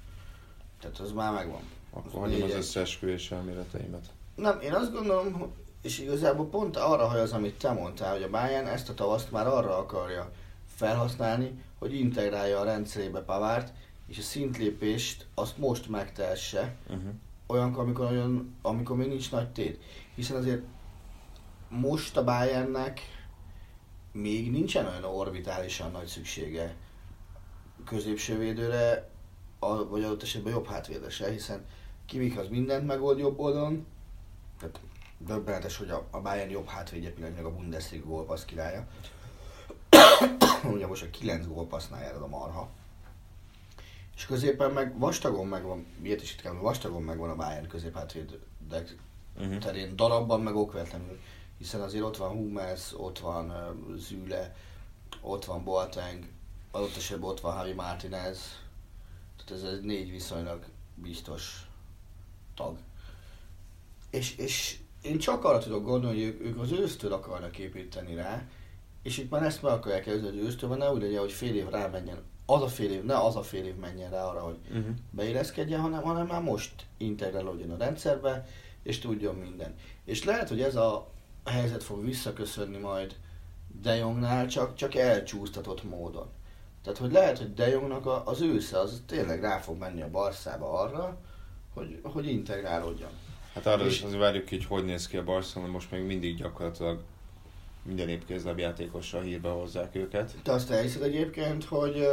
Speaker 3: Tehát az már megvan.
Speaker 2: Akkor hagyom az összeesküvés elméleteimet.
Speaker 3: Nem, én azt gondolom, és igazából pont arra hajaz, amit te mondtál, hogy a Bayern ezt a tavaszt már arra akarja felhasználni, hogy integrálja a rendszerébe Pavárt, és a szintlépést azt most megtehesse, uh-huh. olyan, amikor, olyan, amikor még nincs nagy tét. Hiszen azért most a Bayernnek még nincsen olyan orbitálisan nagy szüksége középső védőre, vagy adott esetben jobb hátvédese, hiszen Kimik az mindent megold jobb oldalon, tehát döbbenetes, hogy a, a Bayern jobb hátvédje pillanatnyilag a Bundesliga gólpassz királya. Ugye most a 9 gólpassznál jár a marha. És középen meg vastagon megvan, miért is itt kell, vastagon megvan a Bayern középhátvéd uh-huh. terén, darabban meg okvetlenül. Hiszen azért ott van Hummels, ott van uh, Züle, ott van Boateng, adott esetben ott van Javi Martinez. Tehát ez egy négy viszonylag biztos tag. És, és én csak arra tudok gondolni, hogy ők, ők az ősztől akarnak építeni rá, és itt már ezt meg akarják kezdeni az ősztől, mert ne úgy legyen, hogy fél év rámenjen, az a fél év, ne az a fél év menjen rá arra, hogy uh-huh. beérezkedjen, hanem, hanem már most integrálódjon a rendszerbe, és tudjon minden. És lehet, hogy ez a helyzet fog visszaköszönni majd De Jongnál, csak, csak elcsúsztatott módon. Tehát, hogy lehet, hogy De Jongnak az ősze az tényleg rá fog menni a Barszába arra, hogy, hogy integrálódjon.
Speaker 2: Hát arra és... is azért várjuk ki, hogy hogy néz ki a Barcelona, most még mindig gyakorlatilag minden épkézlabjátékosra hírbe hozzák őket.
Speaker 3: Te azt elhiszed egyébként, hogy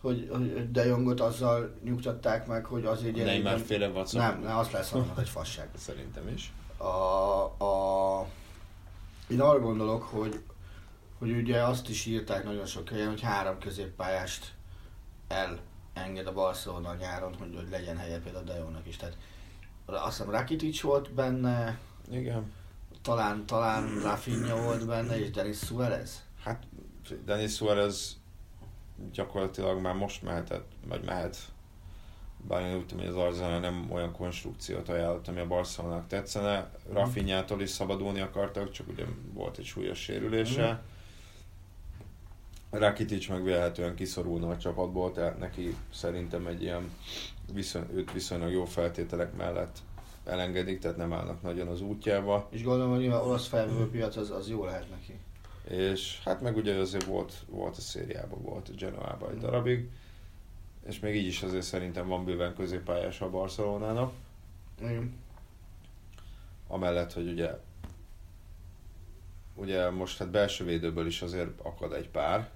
Speaker 3: hogy, hogy De Jongot azzal nyugtatták meg, hogy azért
Speaker 2: gyere... Nem, már féle vacak.
Speaker 3: Nem, nem, azt lesz annak egy fasság.
Speaker 2: Szerintem is.
Speaker 3: A, a, én arra gondolok, hogy, hogy ugye azt is írták nagyon sok helyen, hogy három középpályást elenged a Barcelona nyáron, hogy, hogy legyen helye például De Jongnak is. Tehát azt hiszem Rakitic volt benne.
Speaker 2: Igen.
Speaker 3: Talán, talán Rafinha volt benne, és Denis Suarez.
Speaker 2: Hát Denis Suarez gyakorlatilag már most mehetett, vagy mehet. Bár én úgy tudom, hogy az Arsenal nem olyan konstrukciót ajánlott, ami a Barcelonának tetszene. Rafinhától is szabadulni akartak, csak ugye volt egy súlyos sérülése. Mm. Rakitic meg véletlenül kiszorulna a csapatból, tehát neki szerintem egy ilyen viszony, őt viszonylag jó feltételek mellett elengedik, tehát nem állnak nagyon az útjába.
Speaker 3: És gondolom, hogy az olasz piac az, az jó lehet neki.
Speaker 2: És hát meg ugye azért volt, volt a szériában, volt a Genoában egy darabig, és még így is azért szerintem van bőven középpályás a Barcelonának.
Speaker 3: Igen.
Speaker 2: Amellett, hogy ugye ugye most hát belső védőből is azért akad egy pár,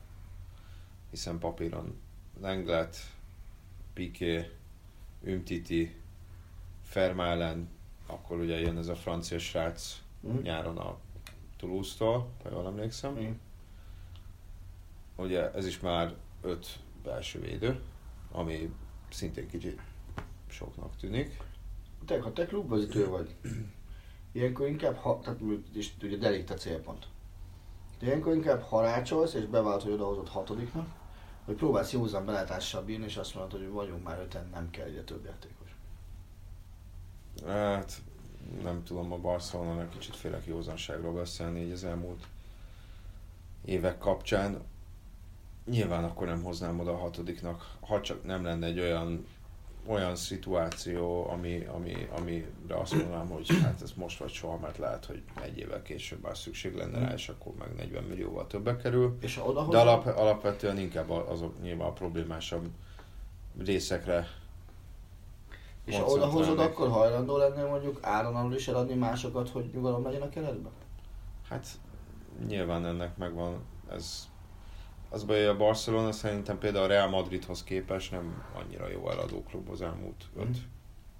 Speaker 2: hiszen papíron Lenglet, Piqué, Umtiti, Fermálen, akkor ugye jön ez a francia srác mm. nyáron a Toulouse-tól, ha jól emlékszem. Mm. Ugye ez is már öt belső védő, ami szintén kicsit soknak tűnik.
Speaker 3: Te, ha te klubvezető vagy, ilyenkor inkább, ha, tehát és ugye delít a célpont. De ilyenkor inkább harácsolsz és bevált, hogy odahozott hatodiknak, hogy próbálsz józan beletással bírni, és azt mondod, hogy vagyunk már öten, nem kell ide több játékos.
Speaker 2: Hát, nem tudom, a Barcelona kicsit félek józanságról beszélni így az elmúlt évek kapcsán. Nyilván akkor nem hoznám oda a hatodiknak, ha csak nem lenne egy olyan olyan szituáció, ami, ami, amire azt mondanám, hogy hát ez most vagy soha, mert lehet, hogy egy évvel később már szükség lenne rá, és akkor meg 40 millióval többe kerül.
Speaker 3: És
Speaker 2: De alap, alapvetően inkább azok nyilván a problémásabb részekre
Speaker 3: És ha oda hozod, akkor hajlandó lenne mondjuk áron alul is eladni másokat, hogy nyugalom legyen a keretben?
Speaker 2: Hát nyilván ennek megvan ez az baj, a Barcelona szerintem például a Real Madridhoz képest nem annyira jó eladó klub az elmúlt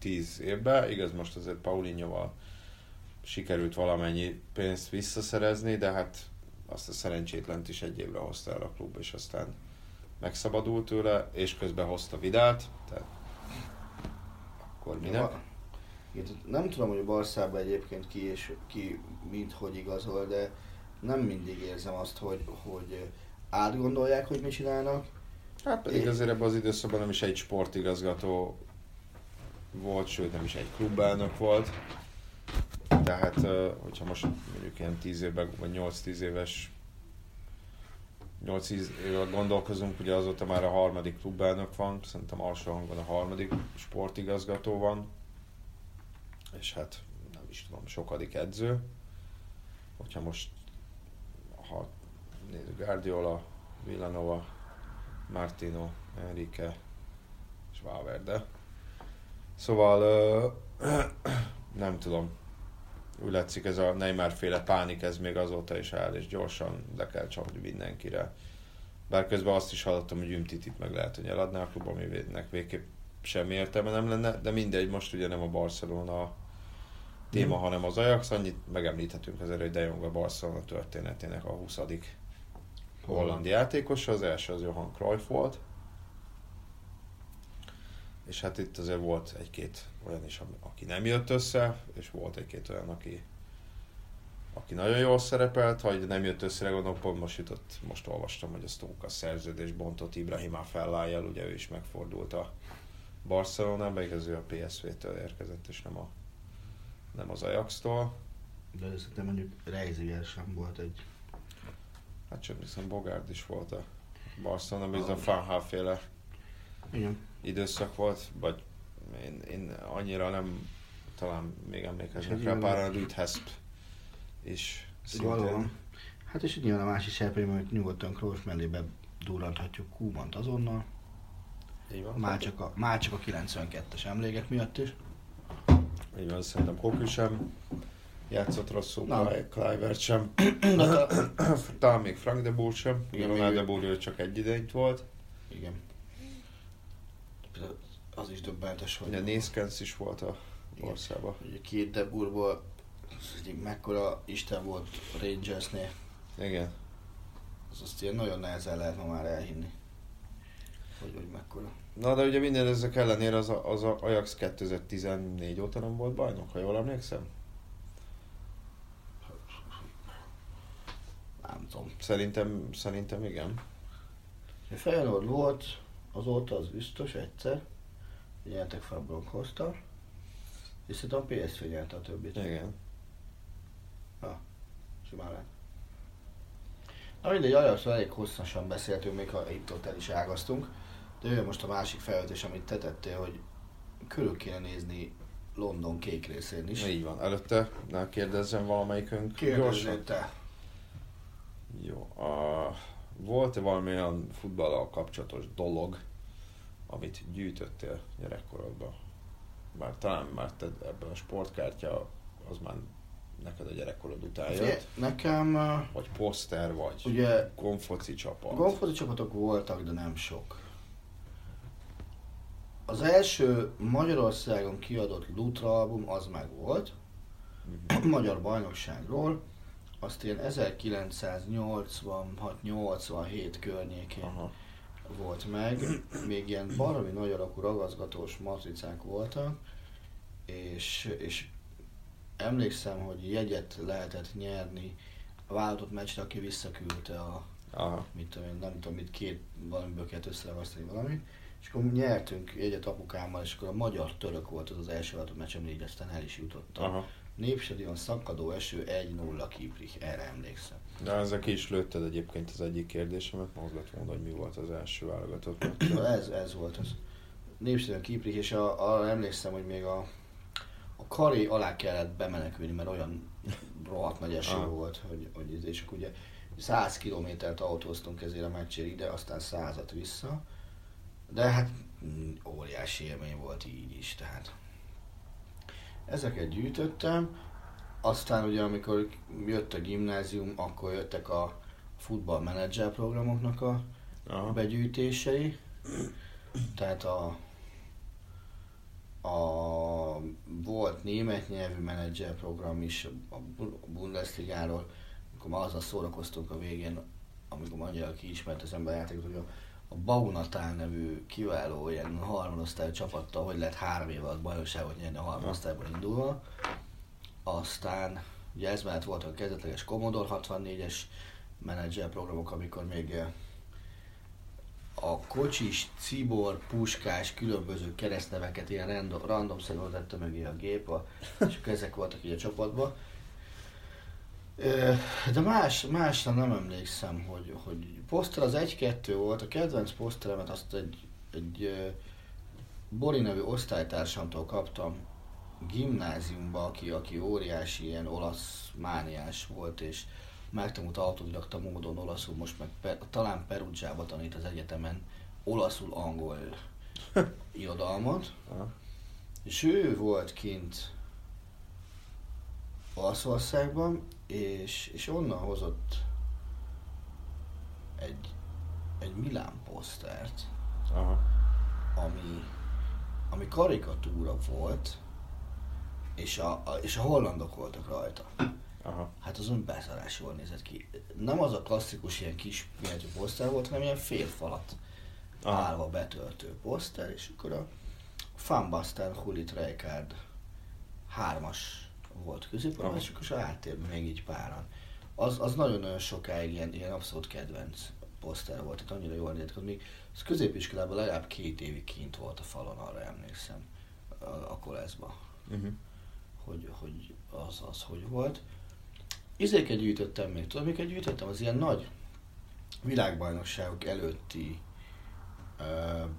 Speaker 2: 5-10 évben. Igaz, most azért Paulinhoval sikerült valamennyi pénzt visszaszerezni, de hát azt a szerencsétlent is egy évre hozta el a klub, és aztán megszabadult tőle, és közben hozta Vidát, tehát akkor minek?
Speaker 3: Ja, nem tudom, hogy a Barszában egyébként ki és ki mint hogy igazol, de nem mindig érzem azt, hogy, hogy átgondolják, hogy mit csinálnak.
Speaker 2: Hát pedig és... azért ebben az időszakban nem is egy sportigazgató volt, sőt nem is egy klubelnök volt. Tehát, hogyha most mondjuk ilyen 10 évben, vagy 8-10 éves 8 évvel gondolkozunk, ugye azóta már a harmadik klubelnök van, szerintem alsó hangon a harmadik sportigazgató van, és hát nem is tudom, sokadik edző. Hogyha most, Guardiola, Villanova, Martino, Enrique és Valverde. Szóval nem tudom, úgy látszik ez a Neymar féle pánik, ez még azóta is áll, és gyorsan le kell csapni mindenkire. Bár közben azt is hallottam, hogy Ümtitit meg lehet, hogy eladná a klub, aminek végképp semmi értelme nem lenne, de mindegy, most ugye nem a Barcelona téma, hanem az Ajax. Annyit megemlíthetünk azért, hogy De Jong a Barcelona történetének a 20. holland játékosa, az első az Johan Cruyff volt. És hát itt azért volt egy-két olyan is, aki nem jött össze, és volt egy-két olyan, aki, aki nagyon jól szerepelt, ha nem jött össze, gondolom, most jutott, most olvastam, hogy a Stóka szerződés bontott Ibrahima fellájjal, ugye ő is megfordult a Barcelonába, igaz ő a PSV-től érkezett, és nem, a, nem az Ajax-tól.
Speaker 3: De szerintem mondjuk Reiziger sem volt egy...
Speaker 2: Hát csak viszont Bogárd is volt a Barcelona, ez a Fanhal féle
Speaker 3: Igen.
Speaker 2: időszak volt, vagy én, én annyira nem, talán még emlékeznek rá, pár a Reed Hesp is
Speaker 3: szintén. Hát és nyilván a másik szereplő, hogy nyugodtan Kroos mellébe durranthatjuk Kumant azonnal. Így van. Már csak, a, már csak a 92-es emlékek miatt is.
Speaker 2: Így van, szerintem Koku sem játszott rosszul, Clivert sem. Talán még Frank de Boer sem. Igen, Ronald de Boer csak egy ideig volt.
Speaker 3: Igen az is döbbentes, hogy...
Speaker 2: Ugye Nézkenc is volt a országban.
Speaker 3: Ugye két Deburból mekkora Isten volt a Rangersnél.
Speaker 2: Igen.
Speaker 3: Az azt ilyen nagyon nehezen lehet ma már elhinni. Hogy, hogy mekkora.
Speaker 2: Na de ugye minden ezek ellenére az, a, az a Ajax 2014 óta nem volt bajnok, ha jól emlékszem?
Speaker 3: Nem tudom.
Speaker 2: Szerintem, szerintem igen.
Speaker 3: Feyenoord volt, azóta az biztos egyszer nyertek fel a Broncos-tal, és szerintem a PSV nyerte a többit.
Speaker 2: Igen.
Speaker 3: Ha, simán lehet. Na mindegy, Ajaxról elég hosszasan beszéltünk, még ha itt-ott el is ágaztunk, de jön most a másik felvetés, amit te tettél, hogy körül kéne nézni London kék részén is.
Speaker 2: Így van. Előtte ne kérdezzem valamelyikünk.
Speaker 3: Kérdezzél te.
Speaker 2: Jó. A, volt-e valami olyan futballal kapcsolatos dolog, amit gyűjtöttél gyerekkorodban? Már talán már te ebben a sportkártya az már neked a gyerekkorod után jött.
Speaker 3: Nekem...
Speaker 2: Vagy poszter, vagy
Speaker 3: ugye,
Speaker 2: gonfoci csapat.
Speaker 3: Gonfoci csapatok voltak, de nem sok. Az első Magyarországon kiadott Lutra album az meg volt, uh-huh. magyar bajnokságról, azt én 1986-87 környékén Aha volt meg, még ilyen baromi nagy alakú ragaszgatós matricák voltak, és, és emlékszem, hogy jegyet lehetett nyerni a vállalatot meccsre, aki visszaküldte a, Aha. mit tudom én, nem tudom mit, két valamiből kellett összeragasztani valamit, és akkor nyertünk jegyet apukámmal, és akkor a magyar-török volt az az első vállalatot meccs, így aztán el is jutottam. Aha. Népstadion szakadó eső 1-0 Kiprich, erre emlékszem.
Speaker 2: De ezzel ki is lőtted egyébként az egyik kérdésemet, az lett volna, hogy mi volt az első válogatott.
Speaker 3: ez, ez volt az. Népstadion Kiprich, és a, a, emlékszem, hogy még a, a karé alá kellett bemenekülni, mert olyan rohadt nagy eső ah. volt, hogy, hogy és akkor ugye 100 kilométert autóztunk ezért a meccsért ide, aztán százat vissza. De hát mm, óriási élmény volt így is, tehát ezeket gyűjtöttem, aztán ugye amikor jött a gimnázium, akkor jöttek a futballmenedzser programoknak a
Speaker 2: Aha.
Speaker 3: begyűjtései, tehát a, a volt német nyelvű menedzser program is a Bu- Bundesligáról, akkor már azzal szórakoztunk a végén, amikor magyar kiismert az ember játékot, hogy a, a Baunatál nevű kiváló ilyen harmadosztályú csapattal, hogy lehet három év alatt bajnokságot nyerni a harmadosztályban indulva. Aztán ugye ez mellett voltak a kezdetleges Commodore 64-es menedzser programok, amikor még eh, a kocsis, cibor, puskás, különböző keresztneveket ilyen random, random szerűen tette mögé a gép, a, és ezek voltak így a csapatban. Ö, De más, másra nem emlékszem, hogy, hogy poszter az 1-2 volt, a kedvenc poszteremet azt egy, egy Bori nevű osztálytársamtól kaptam gimnáziumba, aki, aki óriási ilyen olasz mániás volt, és megtanult autodidakta módon olaszul, most meg per, talán Perugiába tanít az egyetemen olaszul-angol irodalmat,
Speaker 2: Aha.
Speaker 3: és ő volt kint Olaszországban, és, és onnan hozott egy, egy Milán posztert,
Speaker 2: Aha.
Speaker 3: ami, ami karikatúra volt, és a, a, és a hollandok voltak rajta.
Speaker 2: Aha.
Speaker 3: Hát azon beszarás jól nézett ki. Nem az a klasszikus ilyen kis méretű poszter volt, hanem ilyen fél falat
Speaker 2: Aha.
Speaker 3: állva betöltő poszter, és akkor a Fanbasten Hulit Rijkaard hármas volt középen,
Speaker 2: Aha.
Speaker 3: és akkor a háttérben még így páran. Az, az nagyon-nagyon sokáig ilyen, ilyen abszolút kedvenc poszter volt, tehát annyira jól nézett hogy még az középiskolában legalább két évig kint volt a falon, arra emlékszem, a, a koleszba
Speaker 2: Uh-huh.
Speaker 3: hogy, hogy az, az hogy volt. Izéket gyűjtöttem még, tudod miket gyűjtöttem? Az ilyen nagy világbajnokságok előtti ö,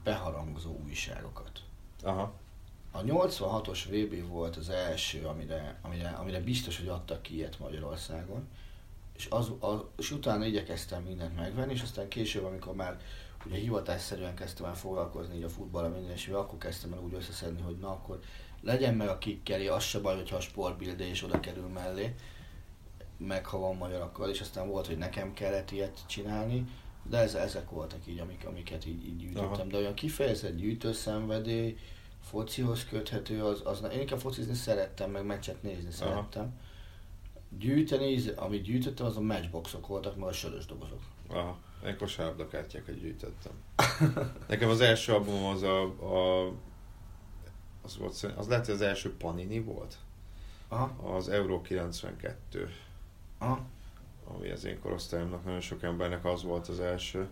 Speaker 3: beharangozó újságokat.
Speaker 2: Aha.
Speaker 3: A 86-os VB volt az első, amire, amire, amire biztos, hogy adtak ki ilyet Magyarországon, és, az, az, és utána igyekeztem mindent megvenni, és aztán később, amikor már ugye hivatásszerűen kezdtem el foglalkozni így a futballra minden, és akkor kezdtem el úgy összeszedni, hogy na akkor legyen meg a kikkeli, az se baj, hogyha a sportbildé is oda kerül mellé, meg ha van magyar, akkor is, aztán volt, hogy nekem kellett ilyet csinálni, de ez, ezek voltak így, amik, amiket így, így gyűjtöttem,
Speaker 2: Aha.
Speaker 3: de olyan kifejezett gyűjtőszenvedély, focihoz köthető, az, az én inkább focizni szerettem, meg meccset nézni szerettem. Gyűjteni, amit gyűjtöttem, az a matchboxok voltak, meg a sörös dobozok.
Speaker 2: Aha. Én kosárlabdakártyákat gyűjtöttem. Nekem az első album az a, a az, volt, az lehet, hogy az első Panini volt.
Speaker 3: Aha,
Speaker 2: Az Euro 92,
Speaker 3: aha.
Speaker 2: ami az én korosztályomnak nagyon sok embernek az volt az első.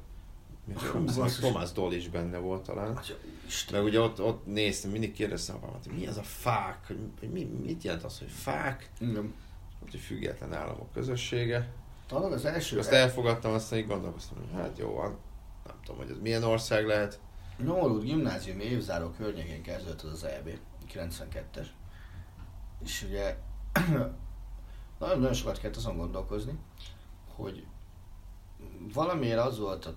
Speaker 3: Basszus.
Speaker 2: Thomas Doll is benne volt talán.
Speaker 3: Isten.
Speaker 2: Meg ugye ott, ott néztem, mindig kérdeztem apámat, hogy mi az a fák, hogy, hogy mi, mit jelent az, hogy fák,
Speaker 3: Igen.
Speaker 2: Hogy független államok közössége.
Speaker 3: Talán az első...
Speaker 2: Azt elfogadtam, aztán így gondolkoztam, hogy hát jó van, nem tudom, hogy ez milyen ország lehet.
Speaker 3: Nyomorult gimnázium évzáró környékén kezdődött az az EB, 92-es. És ugye nagyon-nagyon sokat kellett azon gondolkozni, hogy valamiért az volt a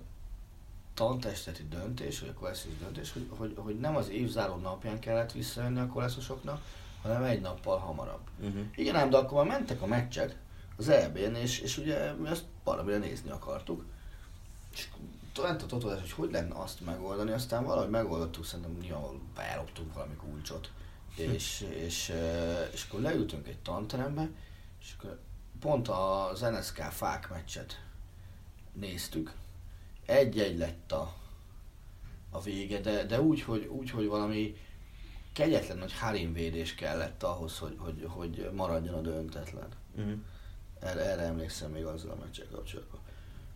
Speaker 3: tantesteti döntés, vagy a koleszis döntés, hogy, hogy, hogy nem az évzáró napján kellett visszajönni a koleszosoknak, hanem egy nappal hamarabb.
Speaker 2: Uh-huh.
Speaker 3: Igen ám, de akkor már mentek a meccsek az EB-n, és, és ugye mi ezt valamire nézni akartuk. És talán tudod, hogy hogy lenne azt megoldani, aztán valahogy megoldottuk, szerintem nyilvánvalóan beeloptunk valami kulcsot. És, és, eh, és akkor leültünk egy tanterembe, és akkor pont az NSK fák meccset néztük. Egy-egy lett a, a vége, de, de úgy, hogy, úgy, hogy valami kegyetlen nagy harimvédés kellett ahhoz, hogy, hogy, hogy maradjon a döntetlen.
Speaker 2: Uh-huh.
Speaker 3: Erre, erre emlékszem még azzal a meccsel kapcsolatban.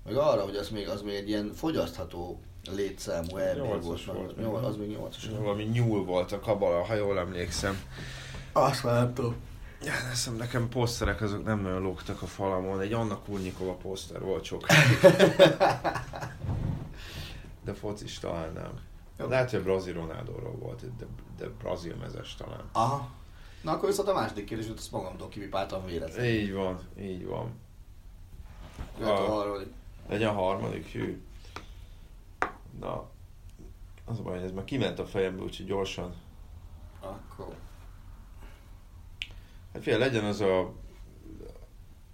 Speaker 3: Meg arra, hogy az még, az még egy ilyen fogyasztható létszámú EB volt.
Speaker 2: volt
Speaker 3: Nyol,
Speaker 2: még.
Speaker 3: az még nyolcas.
Speaker 2: Valami nyúl volt a kabala, ha jól emlékszem.
Speaker 3: Azt már nem tudom.
Speaker 2: Ja, hiszem, nekem poszterek azok nem nagyon lógtak a falamon. Egy Anna Kurnyikova poszter volt sok. De focis talán nem.
Speaker 3: Jó.
Speaker 2: Lehet, hogy a Brazil Ronaldo-ról volt, de, de brazil mezes talán.
Speaker 3: Aha. Na akkor viszont a második kérdés, hogy azt magamtól kivipáltam véletlenül.
Speaker 2: Így van, így van.
Speaker 3: Jöhet
Speaker 2: Ah.
Speaker 3: arról, hogy
Speaker 2: Legyen a harmadik, hű. Na, Az a baj, hogy ez már kiment a fejemből, úgyhogy gyorsan.
Speaker 3: Akkor...
Speaker 2: Hát figyelj, legyen az a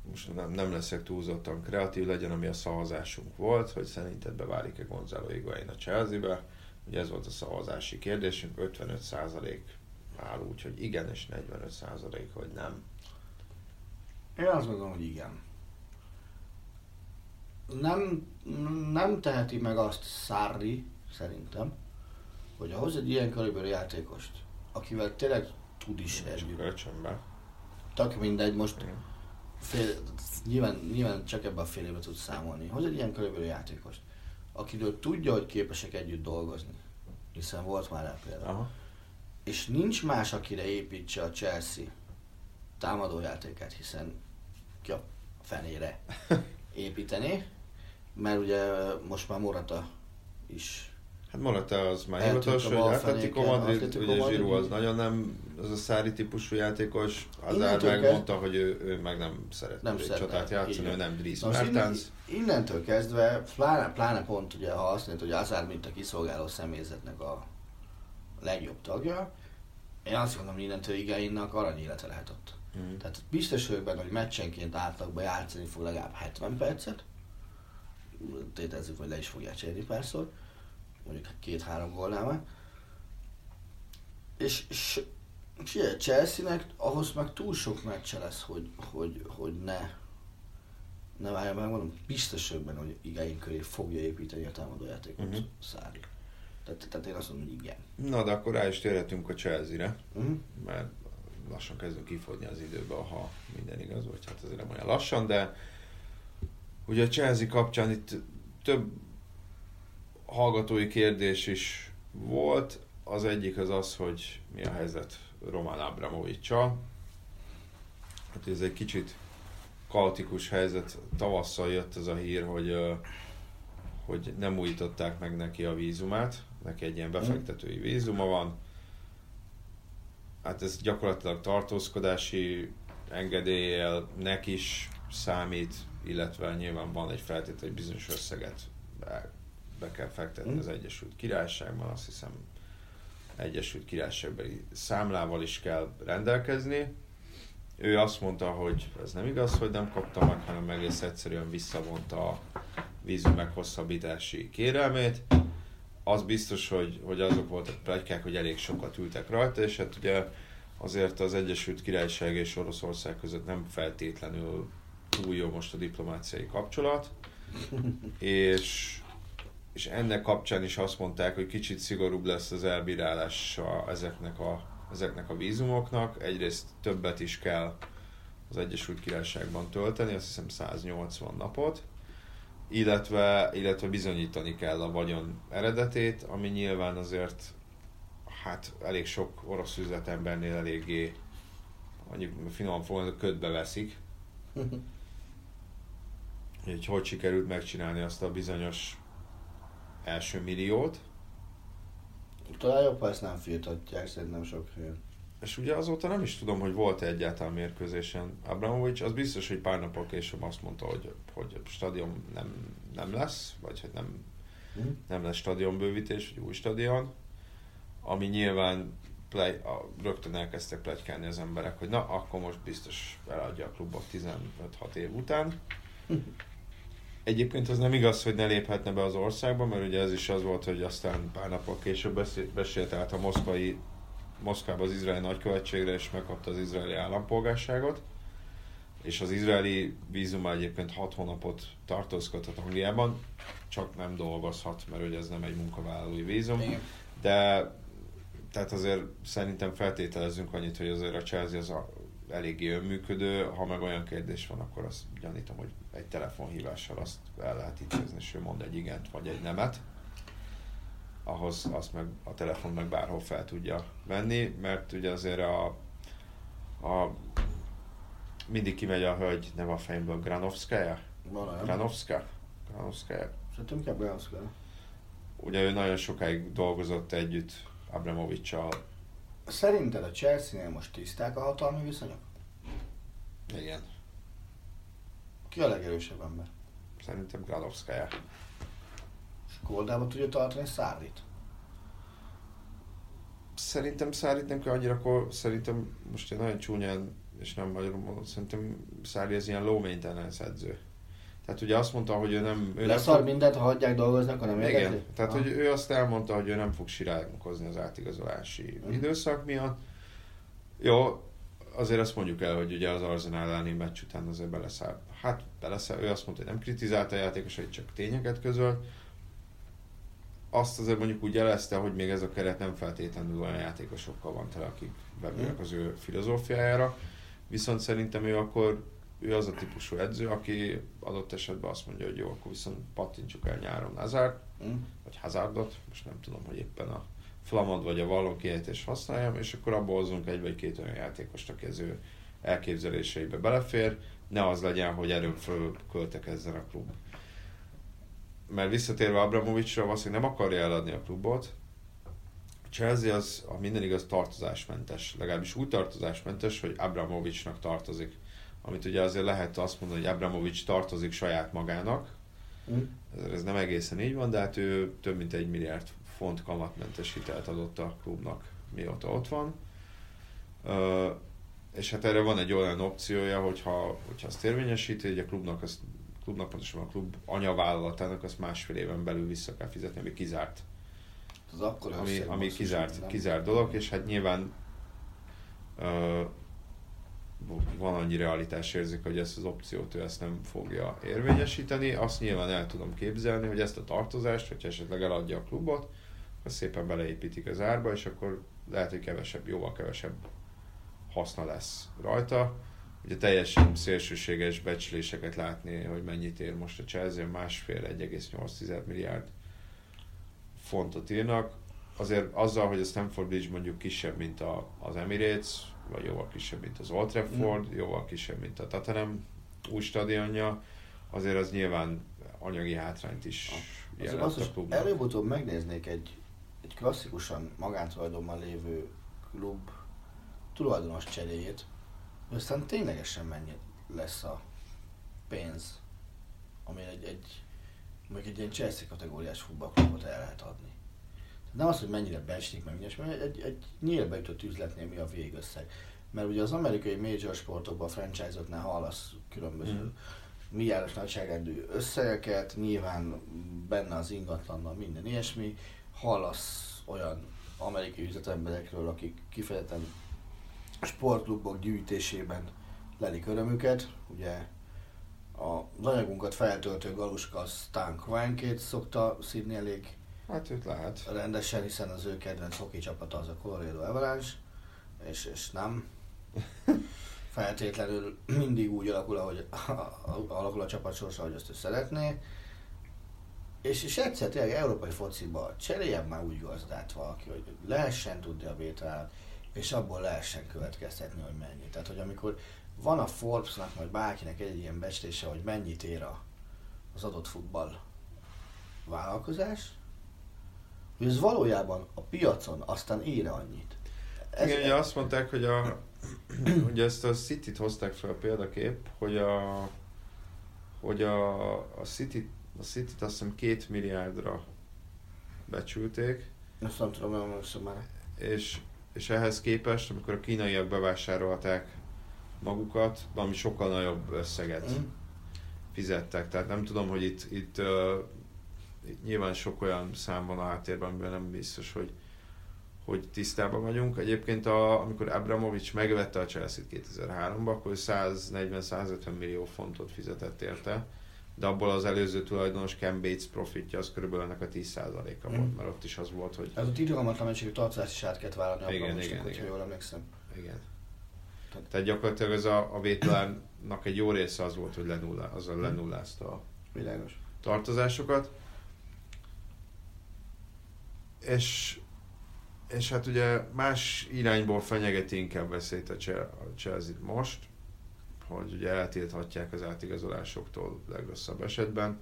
Speaker 2: most nem, nem leszek túlzottan kreatív, legyen, ami a szavazásunk volt, hogy szerinted beválik-e Gonzalo Higuain a Chelsea-be. Ugye ez volt a szavazási kérdésünk, 55% áll úgy, hogy igen, és 45% hogy nem.
Speaker 3: Én azt gondolom, hogy igen. Nem, nem teheti meg azt Szárri, szerintem, hogy ahhoz egy ilyen kaliberű játékost, akivel tényleg tud is együtt.
Speaker 2: Kölcsönbe.
Speaker 3: Tök mindegy, most
Speaker 2: Igen.
Speaker 3: fél, nyilván, nyilván csak ebben a fél évben tud számolni. Hoz egy ilyen kaliberű játékost, akiről tudja, hogy képesek együtt dolgozni, hiszen volt már rá példa.
Speaker 2: Aha.
Speaker 3: És nincs más, akire építse a Chelsea támadójátékát, hiszen ki a fenére építeni, mert ugye most már Morata is
Speaker 2: Hát Morata az már hivatalos, hogy Atletico Madrid,
Speaker 3: Atletico
Speaker 2: ugye. Giroud az nagyon nem, az a szári típusú játékos, Azár
Speaker 3: Innentől
Speaker 2: megmondta, hogy ő, ő meg nem szeret
Speaker 3: Nem szeretne,
Speaker 2: csatát játszani, ő nem Dries Mertens.
Speaker 3: innentől kezdve, pláne, pláne pont ugye, ha azt mondod, hogy Azár mint a kiszolgáló személyzetnek a legjobb tagja, én azt gondolom, hogy innentől Igainnak aranyélete lehet ott.
Speaker 2: Mm.
Speaker 3: Tehát biztos vagyok benne, hogy meccsenként átlagban játszani fog legalább 70 percet. Tételezzük, hogy le is fogják cserélni párszor. Mondjuk két-három gólnál. És, és, ugye, Chelsea-nek ahhoz meg túl sok meccse lesz, hogy, hogy, hogy ne ne várja meg, mondom, biztos vagyok benne, hogy Igain köré fogja építeni a támadójátékot
Speaker 2: Mhm.
Speaker 3: uh-huh. Szári. Tehát, tehát én azt mondom, hogy igen.
Speaker 2: Na, de akkor rá is térhetünk a Chelsea-re,
Speaker 3: Uh-huh.
Speaker 2: mert lassan kezdünk kifogyni az időbe, ha minden igaz, vagy hát azért nem olyan lassan, de ugye a Chelsea kapcsán itt több hallgatói kérdés is volt. Az egyik az az, hogy mi a helyzet Roman Abramovicsal. Hát ez egy kicsit kaotikus helyzet. Tavasszal jött ez a hír, hogy, hogy nem újították meg neki a vízumát. Neki egy ilyen befektetői vízuma van. Hát ez gyakorlatilag tartózkodási engedéllyel nek is számít, illetve nyilván van egy feltétel, hogy bizonyos összeget be, kell fektetni
Speaker 3: Mm.
Speaker 2: az Egyesült Királyságban, azt hiszem Egyesült Királyságbeli számlával is kell rendelkezni. Ő azt mondta, hogy ez nem igaz, hogy nem kapta meg, hanem egész egyszerűen visszavonta a vízum meghosszabbítási kérelmét. Az biztos, hogy, hogy azok voltak plegykák, hogy elég sokat ültek rajta, és hát ugye azért az Egyesült Királyság és Oroszország között nem feltétlenül túl jó most a diplomáciai kapcsolat, és, és ennek kapcsán is azt mondták, hogy kicsit szigorúbb lesz az elbírálása ezeknek a, ezeknek a vízumoknak. Egyrészt többet is kell az Egyesült Királyságban tölteni, azt hiszem 180 napot, illetve, illetve bizonyítani kell a vagyon eredetét, ami nyilván azért hát elég sok orosz üzletembernél eléggé mondjuk finoman fogalmazva ködbe veszik, hogy hogy sikerült megcsinálni azt a bizonyos első milliót,
Speaker 3: Talán jobb, ha ezt nem firtatják, szerintem sok helyen.
Speaker 2: és ugye azóta nem is tudom, hogy volt-e egyáltalán mérkőzésen Abramovics, az biztos, hogy pár nappal később azt mondta, hogy, hogy a stadion nem, nem lesz, vagy hogy nem,
Speaker 3: Hm?
Speaker 2: nem lesz stadionbővítés, vagy új stadion, ami nyilván play, a, rögtön elkezdtek plegykálni az emberek, hogy na, akkor most biztos eladja a klubot 15-6 év után. Egyébként az nem igaz, hogy ne léphetne be az országba, mert ugye ez is az volt, hogy aztán pár nappal később beszélt, át a moszkvai, Moszkvába az izraeli nagykövetségre, és megkapta az izraeli állampolgárságot. És az izraeli vízuma egyébként 6 hónapot tartózkodhat Angliában, csak nem dolgozhat, mert ugye ez nem egy munkavállalói vízum.
Speaker 3: Igen.
Speaker 2: De tehát azért szerintem feltételezzünk annyit, hogy azért a Chelsea az a, eléggé önműködő, ha meg olyan kérdés van, akkor azt gyanítom, hogy egy telefonhívással azt el lehet intézni, és ő mond egy igent vagy egy nemet. Ahhoz azt meg a telefon meg bárhol fel tudja venni, mert ugye azért a, a mindig kimegy a hölgy, nem a fejemből, Granovskaya?
Speaker 3: Olyan.
Speaker 2: Granovska? Granovskaya?
Speaker 3: Szerintem inkább Granszka.
Speaker 2: Ugye ő nagyon sokáig dolgozott együtt Abramovicsal.
Speaker 3: Szerinted a Chelsea-nél most tiszták a hatalmi viszonyok?
Speaker 2: Igen.
Speaker 3: Ki a legerősebb ember?
Speaker 2: Szerintem Granovskaya.
Speaker 3: És Koldába tudja tartani Szárdit?
Speaker 2: Szerintem Szárit nem kell annyira, akkor szerintem most én nagyon csúnyán, és nem magyarul mondom, szerintem Szári az ilyen low maintenance edző. Tehát ugye azt mondta, hogy ő nem... Ő
Speaker 3: Leszar
Speaker 2: nem
Speaker 3: mindent, ha hagyják dolgozni, akkor nem
Speaker 2: Igen,
Speaker 3: érdekli?
Speaker 2: tehát
Speaker 3: Ah.
Speaker 2: hogy ő azt elmondta, hogy ő nem fog sirálkozni az átigazolási
Speaker 3: Mhm.
Speaker 2: időszak miatt. Jó, azért azt mondjuk el, hogy ugye az Arsenal elleni meccs után azért beleszáll. Hát beleszáll, ő azt mondta, hogy nem kritizálta a játékosait, csak tényeket közölt. Azt azért mondjuk úgy jelezte, hogy még ez a keret nem feltétlenül olyan játékosokkal van tele, akik bevülnek az ő filozófiájára. Viszont szerintem ő akkor ő az a típusú edző, aki adott esetben azt mondja, hogy jó, akkor viszont pattintsuk el nyáron Hazard,
Speaker 3: Mm.
Speaker 2: vagy Hazardot, most nem tudom, hogy éppen a flamand vagy a vallon kiejtés használjam, és akkor abból hozunk egy vagy két olyan játékost, aki az ő elképzeléseibe belefér, ne az legyen, hogy erről föl költekezzen a klub. Mert visszatérve Abramovicsra, valószínűleg nem akarja eladni a klubot. Chelsea az, a minden igaz, tartozásmentes. Legalábbis úgy tartozásmentes, hogy Abramovicsnak tartozik. Amit ugye azért lehet azt mondani, hogy Abramovics tartozik saját magának,
Speaker 3: Mm.
Speaker 2: ez, ez nem egészen így van, de hát ő több mint egy milliárd font kamatmentes hitelt adott a klubnak, mióta ott van. És hát erre van egy olyan opciója, hogyha, hogyha azt érvényesíti, hogy a klubnak, azt, klubnak pontosan a klub anyavállalatának azt másfél éven belül vissza kell fizetni, ami kizárt
Speaker 3: Az akkor
Speaker 2: ami, ami kizárt,
Speaker 3: nem?
Speaker 2: kizárt dolog, és hát nyilván ö, van annyi realitás érzik, hogy ezt az opciót ő ezt nem fogja érvényesíteni. Azt nyilván el tudom képzelni, hogy ezt a tartozást, hogyha esetleg eladja a klubot, azt szépen beleépítik az árba, és akkor lehet, hogy kevesebb, jóval kevesebb haszna lesz rajta. Ugye teljesen szélsőséges becsléseket látni, hogy mennyit ér most a Chelsea, másfél 1,8 milliárd fontot írnak. Azért azzal, hogy a Stamford Bridge mondjuk kisebb, mint a, az Emirates, vagy jóval kisebb, mint az Old Trafford, mm. jóval kisebb, mint a Tottenham új stadionja, azért az nyilván anyagi hátrányt is jelent
Speaker 3: basszus,
Speaker 2: a klubnak.
Speaker 3: előbb-utóbb megnéznék egy, egy klasszikusan magántulajdonban lévő klub tulajdonos cseréjét, hogy aztán ténylegesen mennyi lesz a pénz, ami egy, egy mondjuk egy ilyen Chelsea kategóriás futballklubot el lehet adni. Nem az, hogy mennyire becslik meg, mindjárt, mert egy, egy nyílbe jutott üzletnél mi a végösszeg. Mert ugye az amerikai major sportokban, a franchise-oknál hallasz különböző mm. milliárdos nagyságrendű összegeket, nyilván benne az ingatlannal minden ilyesmi, hallasz olyan amerikai üzletemberekről, akik kifejezetten sportklubok gyűjtésében lelik örömüket. Ugye az anyagunkat feltöltő Galuska Stan Kroenke-t szokta szídni elég
Speaker 2: Hát őt lehet.
Speaker 3: rendesen, hiszen az ő kedvenc hoki csapata az a Colorado Avalanche, és, és nem feltétlenül mindig úgy alakul, ahogy alakul a csapat sorsa, ahogy azt ő szeretné. És, és egyszer tényleg európai fociba cseréljen már úgy gazdát valaki, hogy lehessen tudni a vétel, és abból lehessen következtetni, hogy mennyi. Tehát, hogy amikor van a Forbesnak, vagy bárkinek egy ilyen becslése, hogy mennyit ér a, az adott futball vállalkozás, hogy ez valójában a piacon aztán ér annyit.
Speaker 2: Ez Igen, ugye azt mondták, hogy a, ugye ezt a City-t hozták fel példakép, hogy a, hogy a, a City a City-t azt hiszem két milliárdra becsülték,
Speaker 3: Ezt nem tudom, nem emlékszem már.
Speaker 2: és, és ehhez képest, amikor a kínaiak bevásárolták magukat, valami sokkal nagyobb összeget
Speaker 3: Mm.
Speaker 2: fizettek. Tehát nem tudom, hogy itt, itt, uh, itt nyilván sok olyan szám van a háttérben, amiben nem biztos, hogy, hogy tisztában vagyunk. Egyébként a, amikor Abramovics megvette a Chelsea-t 2003-ban, akkor ő 140-150 millió fontot fizetett érte, de abból az előző tulajdonos Ken Bates profitja az körülbelül ennek a 10%-a
Speaker 3: Mm.
Speaker 2: volt, mert ott is az volt, hogy
Speaker 3: Ez ott irgalmatlan mennyiségű tartozást is át kellett vállalni a
Speaker 2: Igen,
Speaker 3: Abramovicsnak,
Speaker 2: igen, igen.
Speaker 3: jól emlékszem.
Speaker 2: igen.
Speaker 3: Tehát-
Speaker 2: Tehát gyakorlatilag ez a, a vételennek egy jó része az volt, hogy lenullá, azzal lenullázta a
Speaker 3: Világos.
Speaker 2: tartozásokat. És, és hát ugye más irányból fenyegeti inkább veszélyt a a chelsea most, hogy ugye eltilthatják az átigazolásoktól legrosszabb esetben.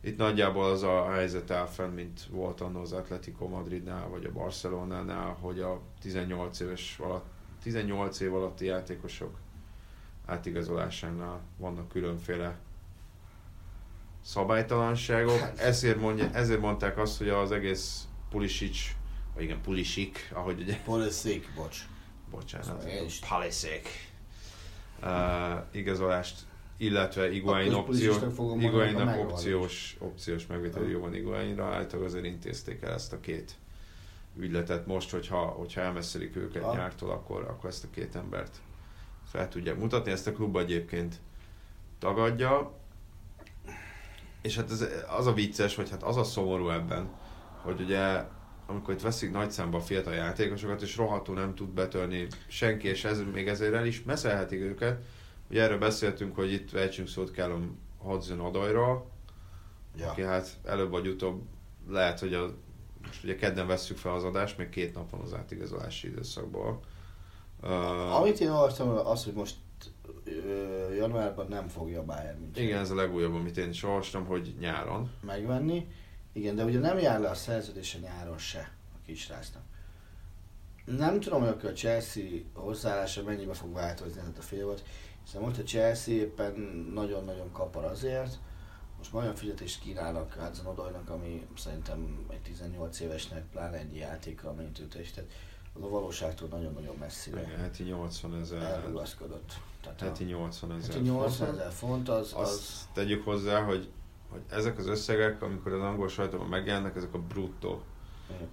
Speaker 2: Itt nagyjából az a helyzet áll fenn, mint volt annó az Atletico Madridnál, vagy a Barcelonánál, hogy a 18 éves alatt, 18 év alatti játékosok átigazolásánál vannak különféle szabálytalanságok.
Speaker 3: Hát.
Speaker 2: Ezért, mondja, ezért mondták azt, hogy az egész Pulisic vagy igen, Pulisic, ahogy ugye,
Speaker 3: Pulisic, bocs.
Speaker 2: bocsánat,
Speaker 3: Szóval
Speaker 2: uh, igazolást, illetve Iguain
Speaker 3: mondani,
Speaker 2: Iguainnak opciós, opciós megvétel jó van Iguainra, általában azért intézték el ezt a két ügyletet. Most, hogyha, hogyha elmesszelik őket
Speaker 3: Ah.
Speaker 2: nyártól, akkor, akkor ezt a két embert fel tudják mutatni. Ezt a klub egyébként tagadja, és hát ez, az a vicces, vagy hát az a szomorú ebben, hogy ugye amikor itt veszik nagy számba fiatal játékosokat, és rohadtul nem tud betörni senki, és ez, még ezért el is meszelhetik őket. Ugye erről beszéltünk, hogy itt vejtsünk szót Callum Hudson Odojról,
Speaker 3: Ja.
Speaker 2: aki hát előbb vagy utóbb lehet, hogy a, most ugye kedden vesszük fel az adást, még két nap van az átigazolási időszakból. Uh,
Speaker 3: Amit én olvastam, az, hogy most ö, januárban nem fogja Bayern München
Speaker 2: igen, ez a legújabb, amit én is olvastam, hogy nyáron.
Speaker 3: megvenni. Igen, de ugye nem jár le a szerződése nyáron se a kisrácnak. Nem tudom, hogy akkor a Chelsea hozzáállása mennyibe fog változni ez a fél volt, hiszen most a Chelsea éppen nagyon-nagyon kapar azért, most olyan fizetést kínálnak Hudson Odojnak, ami szerintem egy 18 évesnek, pláne egy játékra, mint őt is, tehát az a valóságtól nagyon-nagyon messzire
Speaker 2: Igen, heti 80 ezer.
Speaker 3: elrugaszkodott. Tehát
Speaker 2: Heti
Speaker 3: a,
Speaker 2: 80 ezer.
Speaker 3: heti 80 ezer font az,
Speaker 2: Azt
Speaker 3: az
Speaker 2: tegyük hozzá, hogy, hogy ezek az összegek, amikor az angol sajtóban megjelennek, ezek a bruttó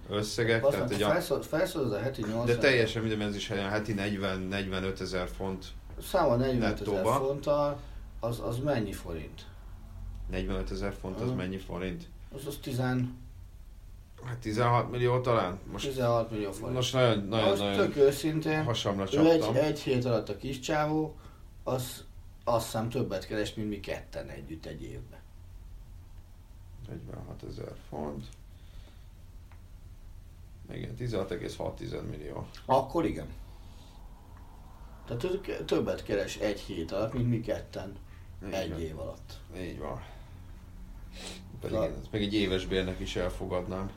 Speaker 2: összegek,
Speaker 3: Azt
Speaker 2: tehát egy a,
Speaker 3: felszól, felszól a heti 80
Speaker 2: de teljesen minden, ez is olyan heti 40-45 ezer font,
Speaker 3: Számol 45 ezer fonttal, az, az mennyi forint?
Speaker 2: 45 ezer font az mennyi forint?
Speaker 3: Az az 10,
Speaker 2: Hát 16 millió talán? Most,
Speaker 3: 16 millió forint.
Speaker 2: most nagyon, nagyon,
Speaker 3: Most
Speaker 2: nagyon
Speaker 3: tök őszintén,
Speaker 2: hasamra
Speaker 3: ő egy,
Speaker 2: csaptam.
Speaker 3: egy hét alatt a kis csávó, az azt hiszem többet keres, mint mi ketten együtt egy évben.
Speaker 2: 46 ezer font. Igen, 16,6 millió.
Speaker 3: Akkor igen. Tehát ő többet keres egy hét alatt, mint mi ketten
Speaker 2: Így
Speaker 3: egy
Speaker 2: van.
Speaker 3: év alatt.
Speaker 2: Így van. Pedig ezt meg egy éves bérnek is elfogadnám.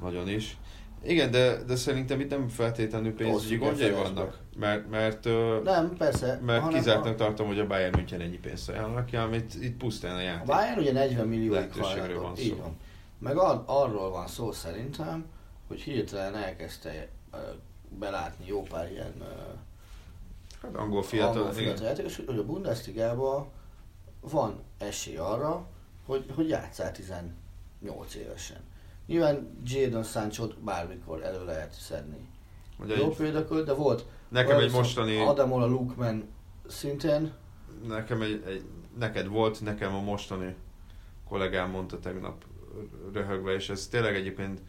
Speaker 2: Nagyon is. Igen, de, de szerintem itt nem feltétlenül pénzügyi gondjai vannak. Mert, mert,
Speaker 3: Nem, persze.
Speaker 2: mert kizártnak
Speaker 3: a,
Speaker 2: tartom, hogy a Bayern München ennyi pénzt ajánlnak ki, amit itt pusztán a
Speaker 3: a
Speaker 2: játék.
Speaker 3: Bayern ugye 40 millió
Speaker 2: Lehetőségről van szó.
Speaker 3: Így van. Meg ar- arról van szó szerintem, hogy hirtelen elkezdte ö, belátni jó pár ilyen ö,
Speaker 2: Hát angol fiatal,
Speaker 3: angol fiatal játékos, hogy a Bundesligában van esély arra, hogy, hogy játszál 18 évesen. Nyilván Jadon sancho bármikor elő lehet szedni.
Speaker 2: Ugye
Speaker 3: Jó
Speaker 2: egy,
Speaker 3: példakölt, de volt
Speaker 2: nekem egy mostani,
Speaker 3: Adamola Lukman szintén,
Speaker 2: nekem egy, egy, neked volt, nekem a mostani kollégám mondta tegnap röhögve, és ez tényleg egyébként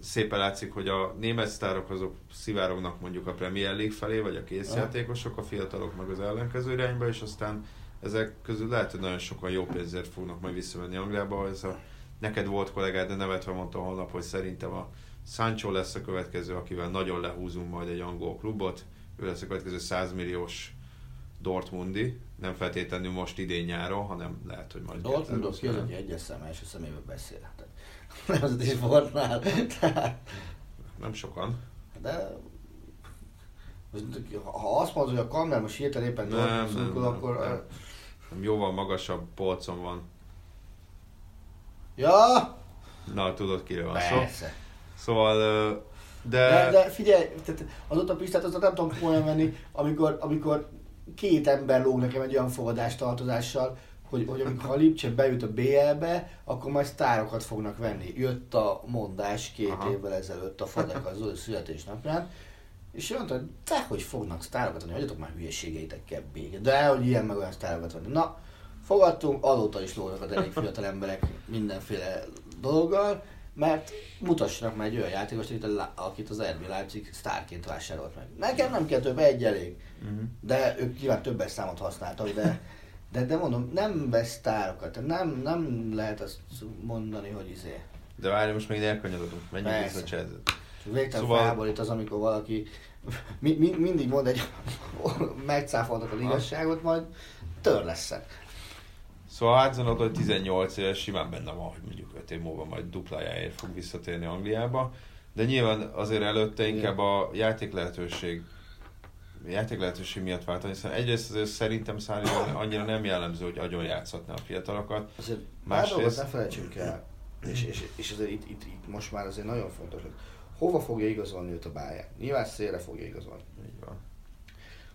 Speaker 2: szépen látszik, hogy a német sztárok azok szivárognak mondjuk a Premier League felé, vagy a készjátékosok, a fiatalok meg az ellenkező irányba, és aztán ezek közül lehet, hogy nagyon sokan jó pénzért fognak majd visszamenni Angliába. Ez a, neked volt kollégád, de nevetve mondta holnap, hogy szerintem a Sancho lesz a következő, akivel nagyon lehúzunk majd egy angol klubot. Ő lesz a következő 100 milliós Dortmundi, nem feltétlenül most idén nyáron, hanem lehet, hogy majd
Speaker 3: Dortmundot ki az,
Speaker 2: 2020-ban.
Speaker 3: aki egyes szem első szemébe beszél. Tehát Nemzeti sportnál. Tehát,
Speaker 2: Nem sokan.
Speaker 3: De ha azt mondod, hogy a Kammer most hirtelen éppen
Speaker 2: Nem,
Speaker 3: Dortmund
Speaker 2: nem,
Speaker 3: szurkol,
Speaker 2: nem,
Speaker 3: akkor...
Speaker 2: nem. Nem, Jóval magasabb polcon van.
Speaker 3: Ja,
Speaker 2: Na, tudod kiről van szó.
Speaker 3: persze.
Speaker 2: Szóval, de,
Speaker 3: De, de figyelj, tehát az utapistát azt nem tudom komolyan venni, amikor, amikor két ember lóg nekem egy olyan fogadástartozással, hogy, hogy amikor a Lipcse bejut a BL-be, akkor majd sztárokat fognak venni. Jött a mondás két
Speaker 2: Aha.
Speaker 3: Évvel ezelőtt a Fadek az Zoli születésnapján, és én mondtam, hogy te hogy fognak sztárokat venni, hagyjatok már hülyeségeiteket békét. De hogy ilyen meg olyan sztárokat venni. Na, fogadtunk, azóta is lógnak a elég fiatal emberek mindenféle dologgal, mert mutassanak már egy olyan játékost, akit, a, akit az RB Leipzig sztárként vásárolt meg. Nekem nem kell több, egy elég.
Speaker 2: Mhm.
Speaker 3: De ők nyilván többes számot használtak, de, de, de mondom, nem vesz sztárokat, nem, nem lehet azt mondani, hogy izé.
Speaker 2: de várj, most még elkanyarodunk. Menjünk vissza Chelsea.
Speaker 3: Végtelen
Speaker 2: Szóval-
Speaker 3: felborít az, amikor valaki mi, mi, mindig mond egy megcáfoltak az igazságot, majd törleszek.
Speaker 2: Szóval Hudson Odoi 18 éves, simán benne van, hogy mondjuk 5 év múlva majd duplájáért fog visszatérni Angliába. De nyilván azért előtte inkább a játék lehetőség játék lehetőség miatt váltani, hiszen egyrészt azért szerintem Szári annyira nem jellemző, hogy agyon játszhatná a fiatalokat.
Speaker 3: Azért
Speaker 2: Másrészt-
Speaker 3: ne felejtsünk el, És, és, és azért itt, itt, itt, most már azért nagyon fontos, hogy hova fogja igazolni őt a Bayern? Nyilván szélre fogja igazolni.
Speaker 2: Így van.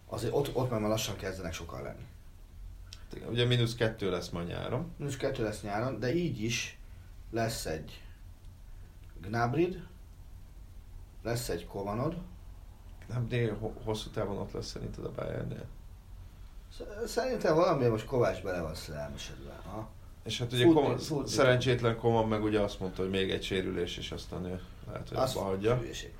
Speaker 3: Azért ott, ott már lassan kezdenek sokan lenni.
Speaker 2: Igen, Ugye mínusz kettő lesz ma nyáron.
Speaker 3: Most kettő lesz nyáron, de így is lesz egy Gnabrid, lesz egy Kovanod,
Speaker 2: Nem, de ho- hosszú távon ott lesz szerinted a Bayernnél.
Speaker 3: Sz- Szerintem valamiért most Kovács bele van szerelmesedve. Ha?
Speaker 2: És hát ugye Koman, szerencsétlen Koman meg ugye azt mondta, hogy még egy sérülés, és aztán ő lehet, hogy
Speaker 3: Az
Speaker 2: abba hagyja.
Speaker 3: hülyeség.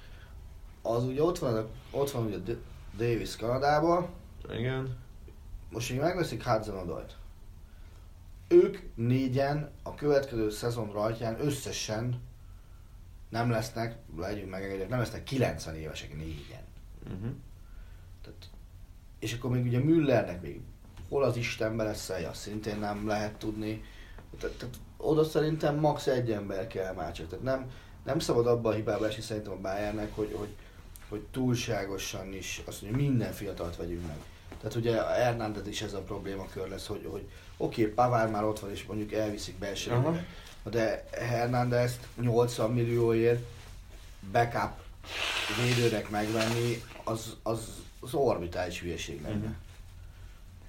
Speaker 3: Az ugye ott van, ott van ugye Davis Kanadában,
Speaker 2: Igen.
Speaker 3: Most így megveszik hudson odoit Ők négyen a következő szezon rajtján összesen nem lesznek, legyünk meg, nem lesznek 90 évesek négyen.
Speaker 2: Uh-huh.
Speaker 3: Tehát, és akkor még ugye Müllernek még hol az Istenbe lesz -e, azt szintén nem lehet tudni. Tehát, tehát oda szerintem max. egy ember kell már csak. Tehát nem, nem szabad abba a hibába esni szerintem a Bayernnek, hogy, hogy, hogy túlságosan is azt mondja, minden fiatalt vegyünk meg. Tehát ugye a Hernández is ez a problémakör lesz, hogy, hogy oké, okay, Pavár már ott van, és mondjuk elviszik belső ligába, de Hernández 80 millióért backup védőnek megvenni, az, az, az orbitális hülyeség lenne.
Speaker 2: Mhm.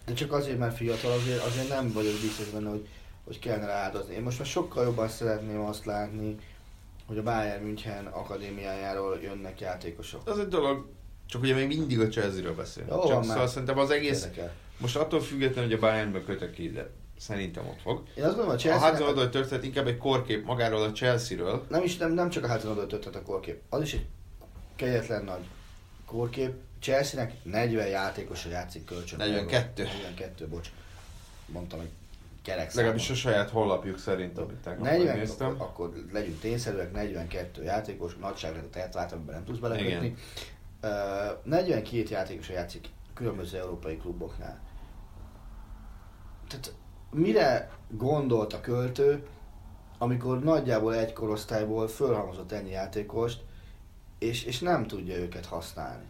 Speaker 3: De csak azért, mert fiatal, azért, azért nem vagyok biztos benne, hogy, hogy kellene rá áldozni. Én most már sokkal jobban szeretném azt látni, hogy a Bayern München akadémiájáról jönnek játékosok.
Speaker 2: Az egy dolog, csak ugye még mindig a Chelsea-ről beszélünk.
Speaker 3: Jó,
Speaker 2: Csak szóval szerintem az egész,
Speaker 3: Érdekel.
Speaker 2: most attól függetlenül, hogy a Bayernbe kötök ki, de szerintem ott fog.
Speaker 3: Én azt gondolom, a
Speaker 2: A
Speaker 3: Chelsea
Speaker 2: Hudson Odoi történet inkább egy korkép magáról a Chelsea-ről.
Speaker 3: nem, is, nem, nem csak a Hudson Odoi történt a kórkép, az is egy kegyetlen nagy kórkép. Chelsea-nek 40 játékosa játszik kölcsön.
Speaker 2: 42.
Speaker 3: 42, bocs. Mondtam, hogy kerek
Speaker 2: Legalábbis a saját honlapjuk szerint, amit tegnap
Speaker 3: 40,
Speaker 2: megnéztem.
Speaker 3: akkor, akkor legyünk tényszerűek, 42 játékos, nagyságrendet elvált, amiben nem tudsz belekötni.
Speaker 2: Igen.
Speaker 3: Uh, 42 játékos játszik különböző európai kluboknál. Tehát mire gondolt a költő, amikor nagyjából egy korosztályból fölhalmozott ennyi játékost, és, és nem tudja őket használni.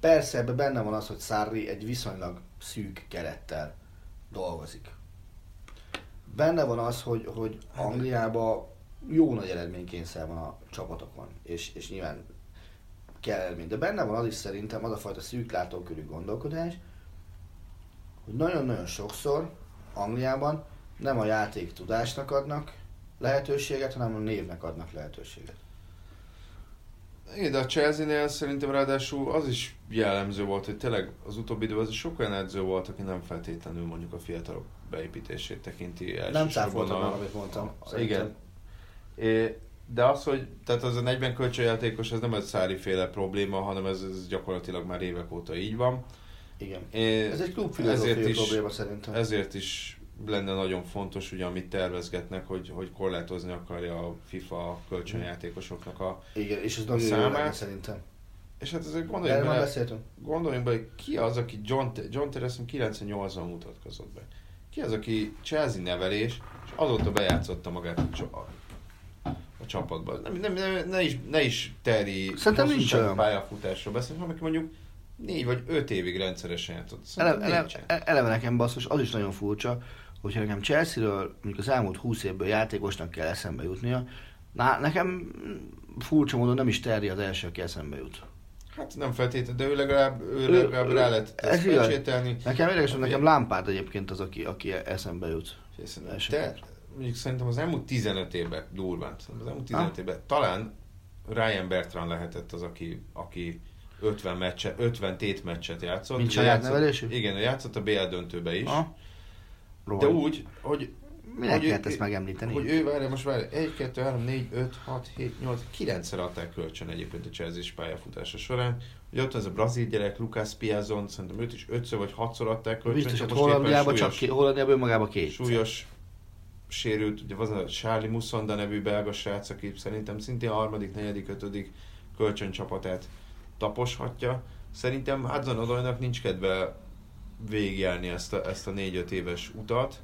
Speaker 3: Persze ebben benne van az, hogy Sarri egy viszonylag szűk kerettel dolgozik. Benne van az, hogy, hogy Angliában jó nagy eredménykényszer van a csapatokon, és, és nyilván kell. De benne van az is szerintem az a fajta szűk látókörű gondolkodás, hogy nagyon-nagyon sokszor Angliában nem a játék tudásnak adnak lehetőséget, hanem a névnek adnak lehetőséget.
Speaker 2: Igen, de a Chelsea-nél szerintem ráadásul az is jellemző volt, hogy tényleg az utóbbi időben az sok olyan edző volt, aki nem feltétlenül mondjuk a fiatalok beépítését tekinti
Speaker 3: Nem
Speaker 2: elsősorban a-
Speaker 3: már, amit mondtam.
Speaker 2: a-. Igen. É, de az, hogy tehát az a 40 kölcsönjátékos, ez nem egy szári féle probléma, hanem ez, ez gyakorlatilag már évek óta így van.
Speaker 3: Igen.
Speaker 2: É,
Speaker 3: Ez egy klub
Speaker 2: ezért
Speaker 3: filozófiai
Speaker 2: is,
Speaker 3: probléma szerintem.
Speaker 2: ezért is lenne nagyon fontos, ugye, amit tervezgetnek, hogy, hogy korlátozni akarja a FIFA kölcsönjátékosoknak a...
Speaker 3: Igen, és ez nagyon
Speaker 2: számát-
Speaker 3: szerintem.
Speaker 2: És hát ezért
Speaker 3: Erről
Speaker 2: gondoljunk
Speaker 3: már
Speaker 2: bele, gondoljunk bele, hogy ki az, aki John, John hiszem 98-ban mutatkozott be. Ki az, aki Chelsea nevelés, és azóta bejátszotta magát a, a csapatba. Nem, nem, nem, ne, is, ne is Terry
Speaker 3: Szerintem nincs olyan.
Speaker 2: pályafutásról beszélünk, hanem mondjuk négy vagy öt évig rendszeresen játszott.
Speaker 3: Eleve,
Speaker 2: Szerintem
Speaker 3: eleve, nekem basszus, az is nagyon furcsa, hogyha nekem Chelsea-ről mondjuk az elmúlt 20 évből játékosnak kell eszembe jutnia, na, nekem furcsa módon nem is Terry az első, aki eszembe jut.
Speaker 2: Hát nem feltétlenül, de ő legalább, ő
Speaker 3: Ő-
Speaker 2: legalább
Speaker 3: ő-
Speaker 2: rá lehet
Speaker 3: ez. Nekem érdekes, hogy nekem Lampard egyébként az, aki, aki eszembe jut.
Speaker 2: Te. Mondjuk szerintem az elmúlt 15 évben, durván, az elmúlt 15
Speaker 3: Ah.
Speaker 2: évben, talán Ryan Bertrand lehetett az, aki, aki 50, meccse, 50 tét meccset játszott.
Speaker 3: Mint saját
Speaker 2: játszott-
Speaker 3: nevelésű?
Speaker 2: Igen, ő játszott a BL döntőbe is.
Speaker 3: Ha?
Speaker 2: de úgy, hogy
Speaker 3: Minek
Speaker 2: hogy ő-
Speaker 3: kellett ezt megemlíteni?
Speaker 2: Hogy ő, várja, most várja, 1, 2, 3, 4, 5, 6, 7, 8, 9-szer adták kölcsön egyébként a chelsea pályafutása során. Ugye ott az a brazil gyerek, Lucas Piazon, szerintem őt is 5 vagy 6-szor adták kölcsön.
Speaker 3: Biztos, hogy Hollandiában csak Hollandiában önmagában két.
Speaker 2: súlyos sérült, ugye van a Charlie Musonda nevű belga srác, aki szerintem szintén a harmadik, negyedik, ötödik kölcsöncsapatát taposhatja. Szerintem Hudson Odoynak nincs kedve végigjárni ezt a, ezt a négy-öt éves utat,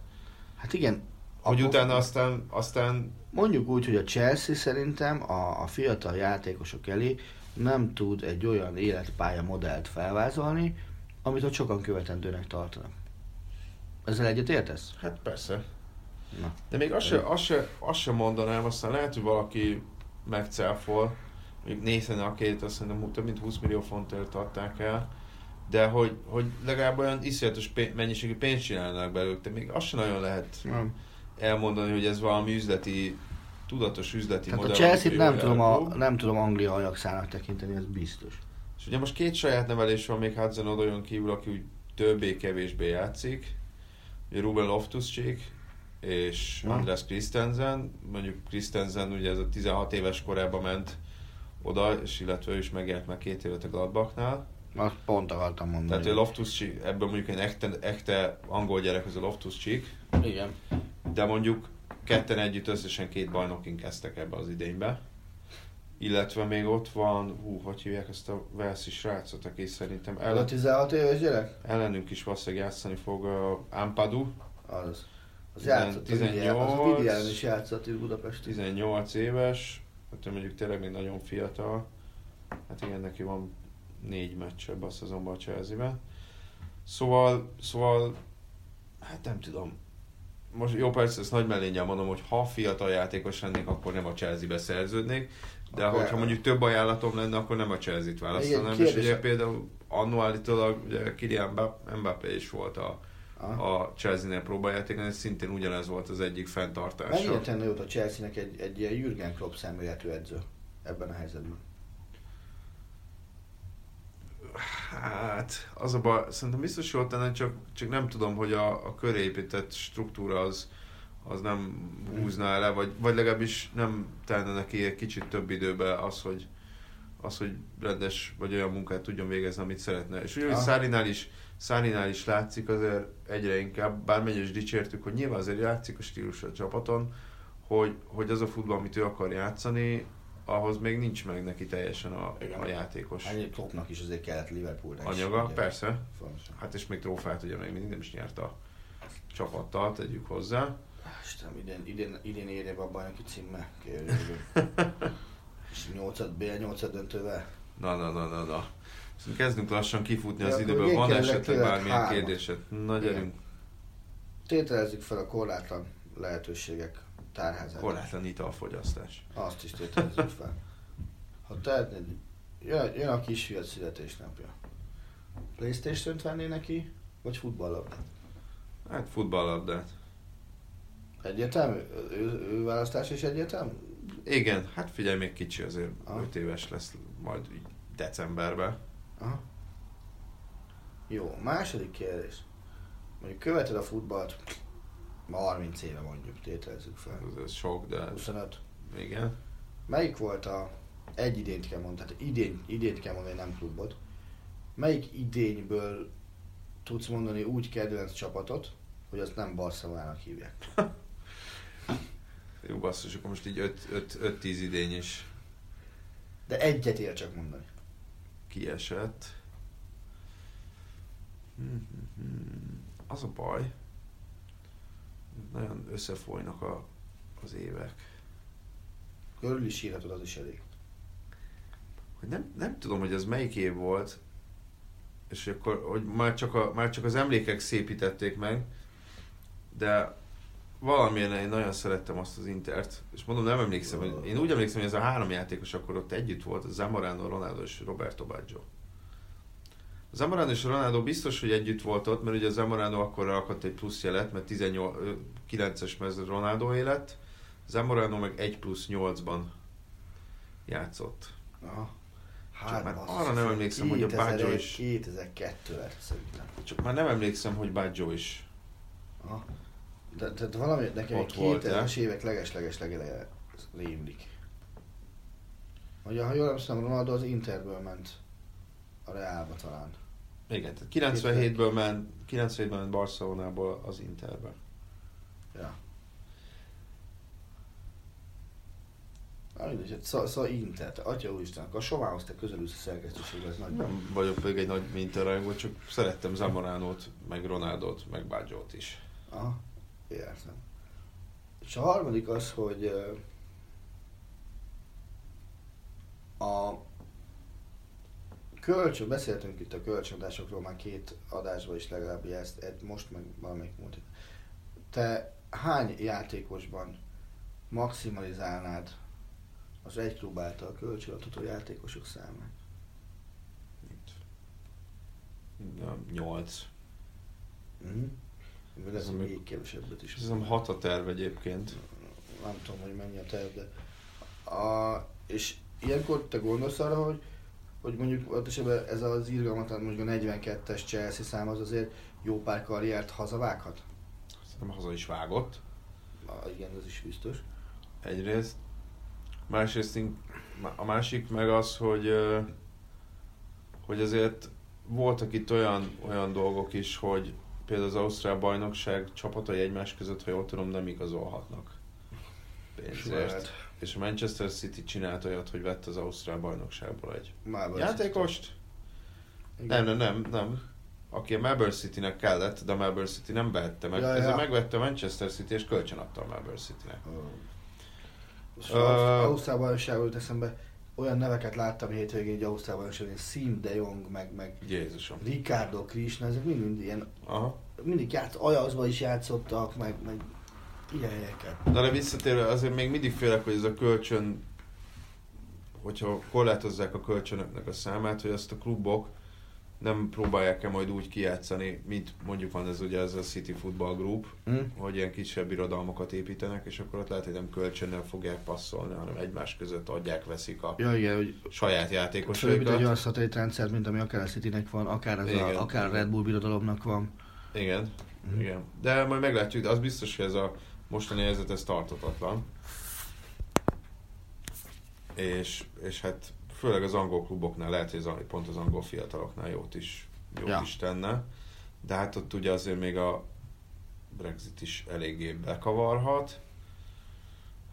Speaker 3: Hát igen.
Speaker 2: hogy
Speaker 3: akkor-
Speaker 2: utána aztán, aztán
Speaker 3: Mondjuk úgy, hogy a Chelsea szerintem a, a fiatal játékosok elé nem tud egy olyan életpálya modellt felvázolni, amit ott sokan követendőnek tartanak. Ezzel egyet értesz?
Speaker 2: hát persze.
Speaker 3: Na.
Speaker 2: De még azt se, azt, se, azt se mondanám, aztán lehet, hogy valaki megcáfol, még Nathan a két, azt szerintem több mint 20 millió fontért adták el, de hogy, hogy legalább olyan iszonyatos pén- mennyiségű pénzt csinálnak belőle, de még azt sem nagyon lehet
Speaker 3: Nem.
Speaker 2: elmondani, hogy ez valami üzleti, tudatos üzleti
Speaker 3: Tehát a
Speaker 2: modell.
Speaker 3: Chelsea-t
Speaker 2: amit
Speaker 3: nem tudom, a, nem tudom Anglia ajaxának tekinteni, ez biztos.
Speaker 2: És ugye most két saját nevelés van még Hudson Odoljon kívül, aki úgy többé-kevésbé játszik. Ugye Ruben loftus és
Speaker 3: Ja.
Speaker 2: Andreas Christensen. Mondjuk Christensen ugye ez a 16 éves korában ment oda, és illetve ő is megjelent már két évet a Gladbachnál.
Speaker 3: Azt pont akartam mondani.
Speaker 2: Tehát ő loftus ebből mondjuk egy echte, echte angol gyerek, az a loftus
Speaker 3: Igen.
Speaker 2: de mondjuk ketten együtt összesen két bajnokin kezdtek ebbe az idénybe. Illetve még ott van, hú, hogy hívják ezt a Velszi srácot, aki szerintem
Speaker 3: Ez a
Speaker 2: ellen,
Speaker 3: 16 éves gyerek?
Speaker 2: ellenünk is valószínűleg játszani fog uh, Ampadu,
Speaker 3: Az. Az játszott, az
Speaker 2: 18.
Speaker 3: Vidi- az a Vidi ellen is játszott Budapest.
Speaker 2: 18 éves, hát mondjuk tényleg még nagyon fiatal. Hát igen, neki van négy meccs ebben a szezonban a Chelsea-ben. Szóval, szóval, hát nem tudom. Most jó persze, ezt nagy mellényel mondom, hogy ha fiatal játékos lennék, akkor nem a Chelsea-be szerződnék, de
Speaker 3: Akkor-
Speaker 2: hogyha mondjuk több ajánlatom lenne, akkor nem a Chelsea-t választanám.
Speaker 3: Igen,
Speaker 2: És ugye például annó állítólag ugye Kylian Mbapp- Mbappé is volt a. a Chelsea-nél próbajátékon, ez szintén ugyanez volt az egyik fenntartása.
Speaker 3: Mennyire tenne jót a Chelsea-nek egy, egy ilyen Jürgen Klopp szemléletű edző ebben a helyzetben?
Speaker 2: Hát, az a baj, szerintem biztos jól tenne, csak, csak nem tudom, hogy a, a köré épített struktúra az, az nem húzná le, vagy, vagy legalábbis nem tenne neki egy kicsit több időbe az, hogy, az, hogy rendes vagy olyan munkát tudjon végezni, amit szeretne. És ugye, hogy
Speaker 3: Ah.
Speaker 2: Szárinál is, Szárinál is látszik azért egyre inkább, bármennyire is dicsértük, hogy nyilván azért látszik a stílus a csapaton, hogy, hogy az a futball, amit ő akar játszani, ahhoz még nincs meg neki teljesen a,
Speaker 3: Igen.
Speaker 2: a játékos
Speaker 3: Ennyi Kloppnak is azért kellett Liverpoolnak is.
Speaker 2: anyaga,
Speaker 3: ugye.
Speaker 2: persze.
Speaker 3: Fontosan.
Speaker 2: Hát és még trófát ugye még mindig nem is nyert a csapattal, tegyük hozzá.
Speaker 3: Istenem, idén, idén, idén érje a bajnoki címmel. Kérjük. És 8 B, 8 döntővel.
Speaker 2: Na, na, na, na, na. Szóval kezdünk lassan kifutni az időből. Van esetleg bármilyen
Speaker 3: hármat.
Speaker 2: kérdésed? Na, gyerünk.
Speaker 3: Tételezzük fel a korlátlan lehetőségek tárházát.
Speaker 2: Korlátlan italfogyasztás.
Speaker 3: Azt is tételezzük fel. Ha tehetnéd, jön, jön a kisfiat születésnapja. Playstation-t venné neki, vagy futballlabdát?
Speaker 2: Hát futballlabdát.
Speaker 3: Egyértelmű? Ő, ő választás is egyértelmű?
Speaker 2: Igen, hát figyelj, még kicsi azért,
Speaker 3: Ah.
Speaker 2: 5 éves lesz majd így decemberben.
Speaker 3: Aha. Jó, második kérdés. Mondjuk követed a futballt, ma 30 éve mondjuk, tételezzük fel.
Speaker 2: Ez, ez sok, de
Speaker 3: 25.
Speaker 2: igen.
Speaker 3: Melyik volt a, egy idényt kell mondani, tehát idény, idényt kell mondani, nem klubot. Melyik idényből tudsz mondani úgy kedvenc csapatot, hogy azt nem Barcelonának hívják?
Speaker 2: Jó basszus, akkor most így 5-10 idény is
Speaker 3: De egyet ér csak mondani.
Speaker 2: kiesett. Az a baj, nagyon összefolynak a, az évek.
Speaker 3: Körül is írhatod, az is elég.
Speaker 2: Hogy nem, nem tudom, hogy ez melyik év volt, és akkor, hogy már csak, a, már csak az emlékek szépítették meg, de valamilyen én nagyon szerettem azt az Intert, és mondom, nem emlékszem, hogy én úgy emlékszem, hogy ez a három játékos akkor ott együtt volt, Zamorano, Ronaldo és Roberto Baggio. A Zamorano és Ronaldo biztos, hogy együtt volt ott, mert ugye a Zamorano akkor rakott egy plusz jelet, mert 19-es mez Ronaldo élet, Zamorano meg 1 plusz 8-ban játszott.
Speaker 3: Aha.
Speaker 2: Csak már
Speaker 3: basszus,
Speaker 2: arra nem emlékszem, hogy a Baggio is-
Speaker 3: 2002 lett szerintem.
Speaker 2: Csak már nem emlékszem, hogy Baggio is.
Speaker 3: Aha. De, de valami nekem
Speaker 2: Ott
Speaker 3: egy
Speaker 2: volt,
Speaker 3: 2000-es évek leges-leges legeleje rémlik. Ugye, ha jól emlékszem, Ronaldo az Interből ment a Realba talán.
Speaker 2: Igen, tehát 97-ből ment, 97-ben ment Barcelonából az Interbe.
Speaker 3: Ja. Na mindegy, hát szó, Inter, te atya úristen, akkor a Somához te közelülsz a szerkesztőségbe, ez nagy
Speaker 2: Nem vagyok pedig egy nagy Interrajongó, csak szerettem Zamoránót, meg Ronaldot, meg Baggiót is.
Speaker 3: Aha, értem. És a harmadik az, hogy a kölcsön, beszéltünk itt a kölcsönadásokról már két adásban is legalább ezt, ezt most meg valamelyik múlt. Te hány játékosban maximalizálnád az egy klub által kölcsönadható játékosok számát?
Speaker 2: Nem, 8.
Speaker 3: Mm. Ez
Speaker 2: Ez
Speaker 3: még kevesebbet is.
Speaker 2: Hiszem 6 a terv egyébként.
Speaker 3: Nem tudom, hogy mennyi a terv, de... A, és ilyenkor te gondolsz arra, hogy, hogy mondjuk esetben ez az irgalmatlan, mondjuk a 42-es Chelsea szám az azért jó pár karriert hazavághat?
Speaker 2: Szerintem haza is vágott.
Speaker 3: A, igen, ez is biztos.
Speaker 2: Egyrészt. Másrészt a másik meg az, hogy, hogy azért voltak itt olyan, olyan dolgok is, hogy például az Ausztrál bajnokság csapatai egymás között, ha jól tudom, nem igazolhatnak pénzért. És a Manchester City csinált olyat, hogy vett az Ausztrál bajnokságból egy
Speaker 3: Már
Speaker 2: játékost. Nem, nem, nem, nem. Aki a Melbourne City-nek kellett, de a Melbourne City nem vette meg.
Speaker 3: Ja,
Speaker 2: Ja,
Speaker 3: ja.
Speaker 2: Ezért megvette a Manchester City és kölcsön adta a Melbourne City-nek. Ö-
Speaker 3: az Ausztrál bajnokságból jut eszembe, olyan neveket láttam hétvégén egy Ausztrál bajnokságon, Sim de Jong, meg, meg
Speaker 2: Jézusom.
Speaker 3: Ricardo Krishna, ezek mind, mind ilyen,
Speaker 2: Aha.
Speaker 3: Mindig játsz, Ajazba is játszottak, meg, meg ilyen helyeket.
Speaker 2: Na de visszatérve, azért még mindig félek, hogy ez a kölcsön, hogyha korlátozzák a kölcsönöknek a számát, hogy azt a klubok nem próbálják-e majd úgy kijátszani, mint mondjuk van ez ugye ez a City Football Group,
Speaker 3: Hm?
Speaker 2: hogy ilyen kisebb irodalmakat építenek, és akkor ott lehet, hogy nem kölcsönnel fogják passzolni, hanem egymás között adják, veszik a
Speaker 3: Ja, igen, hogy
Speaker 2: saját
Speaker 3: fölépít egy
Speaker 2: játékosaikat.
Speaker 3: olyan szatellitrendszer, mint ami akár a Citynek van, akár, az
Speaker 2: Igen.
Speaker 3: a, akár a Red Bull birodalomnak van.
Speaker 2: Igen,
Speaker 3: Mhm.
Speaker 2: igen. De majd meglátjuk, de az biztos, hogy ez a mostani helyzet, ez tartatatlan. És, és hát főleg az angol kluboknál lehet, hogy az, pont az angol fiataloknál jót is, jót
Speaker 3: Ja.
Speaker 2: is tenne. De hát ott ugye azért még a Brexit is eléggé bekavarhat.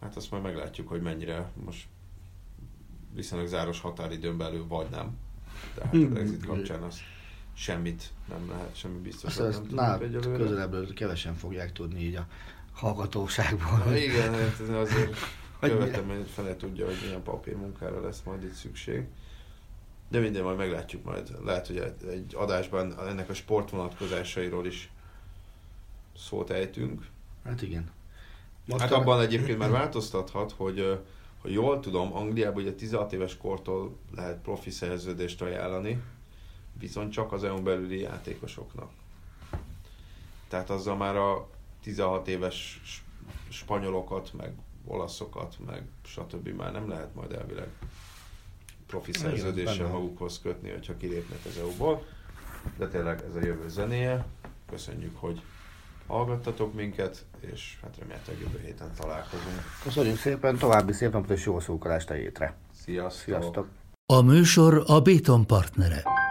Speaker 2: Hát azt majd meglátjuk, hogy mennyire most viszonylag záros határidőn belül vagy nem. De hát a. Brexit kapcsán az semmit nem lehet, semmi biztos.
Speaker 3: Azt ezt nálad közelebbről kevesen fogják tudni így a hallgatóságból.
Speaker 2: Na, igen, hát azért
Speaker 3: Hogy
Speaker 2: követem, hogy fele tudja, hogy milyen papírmunkára lesz majd itt szükség. De minden majd meglátjuk majd. Lehet, hogy egy- adásban ennek a sport vonatkozásairól is szót ejtünk.
Speaker 3: Hát igen.
Speaker 2: Most hát abban egyébként már változtathat, hogy ha jól tudom, Angliában ugye 16 éves kortól lehet profi szerződést ajánlani, viszont csak az EU belüli játékosoknak. Tehát azzal már a 16 éves spanyolokat, meg olaszokat, meg stb. már nem lehet majd elvileg profi szerződéssel magukhoz kötni, hogyha kilépnek az EU-ból. De tényleg ez a jövő zenéje. Köszönjük, hogy hallgattatok minket, és hát remélhetőleg jövő héten találkozunk.
Speaker 3: Köszönjük szépen, további szép napot és jó szókalást a hétre.
Speaker 2: Sziasztok!
Speaker 3: Sziasztok!
Speaker 4: A műsor a Béton partnere.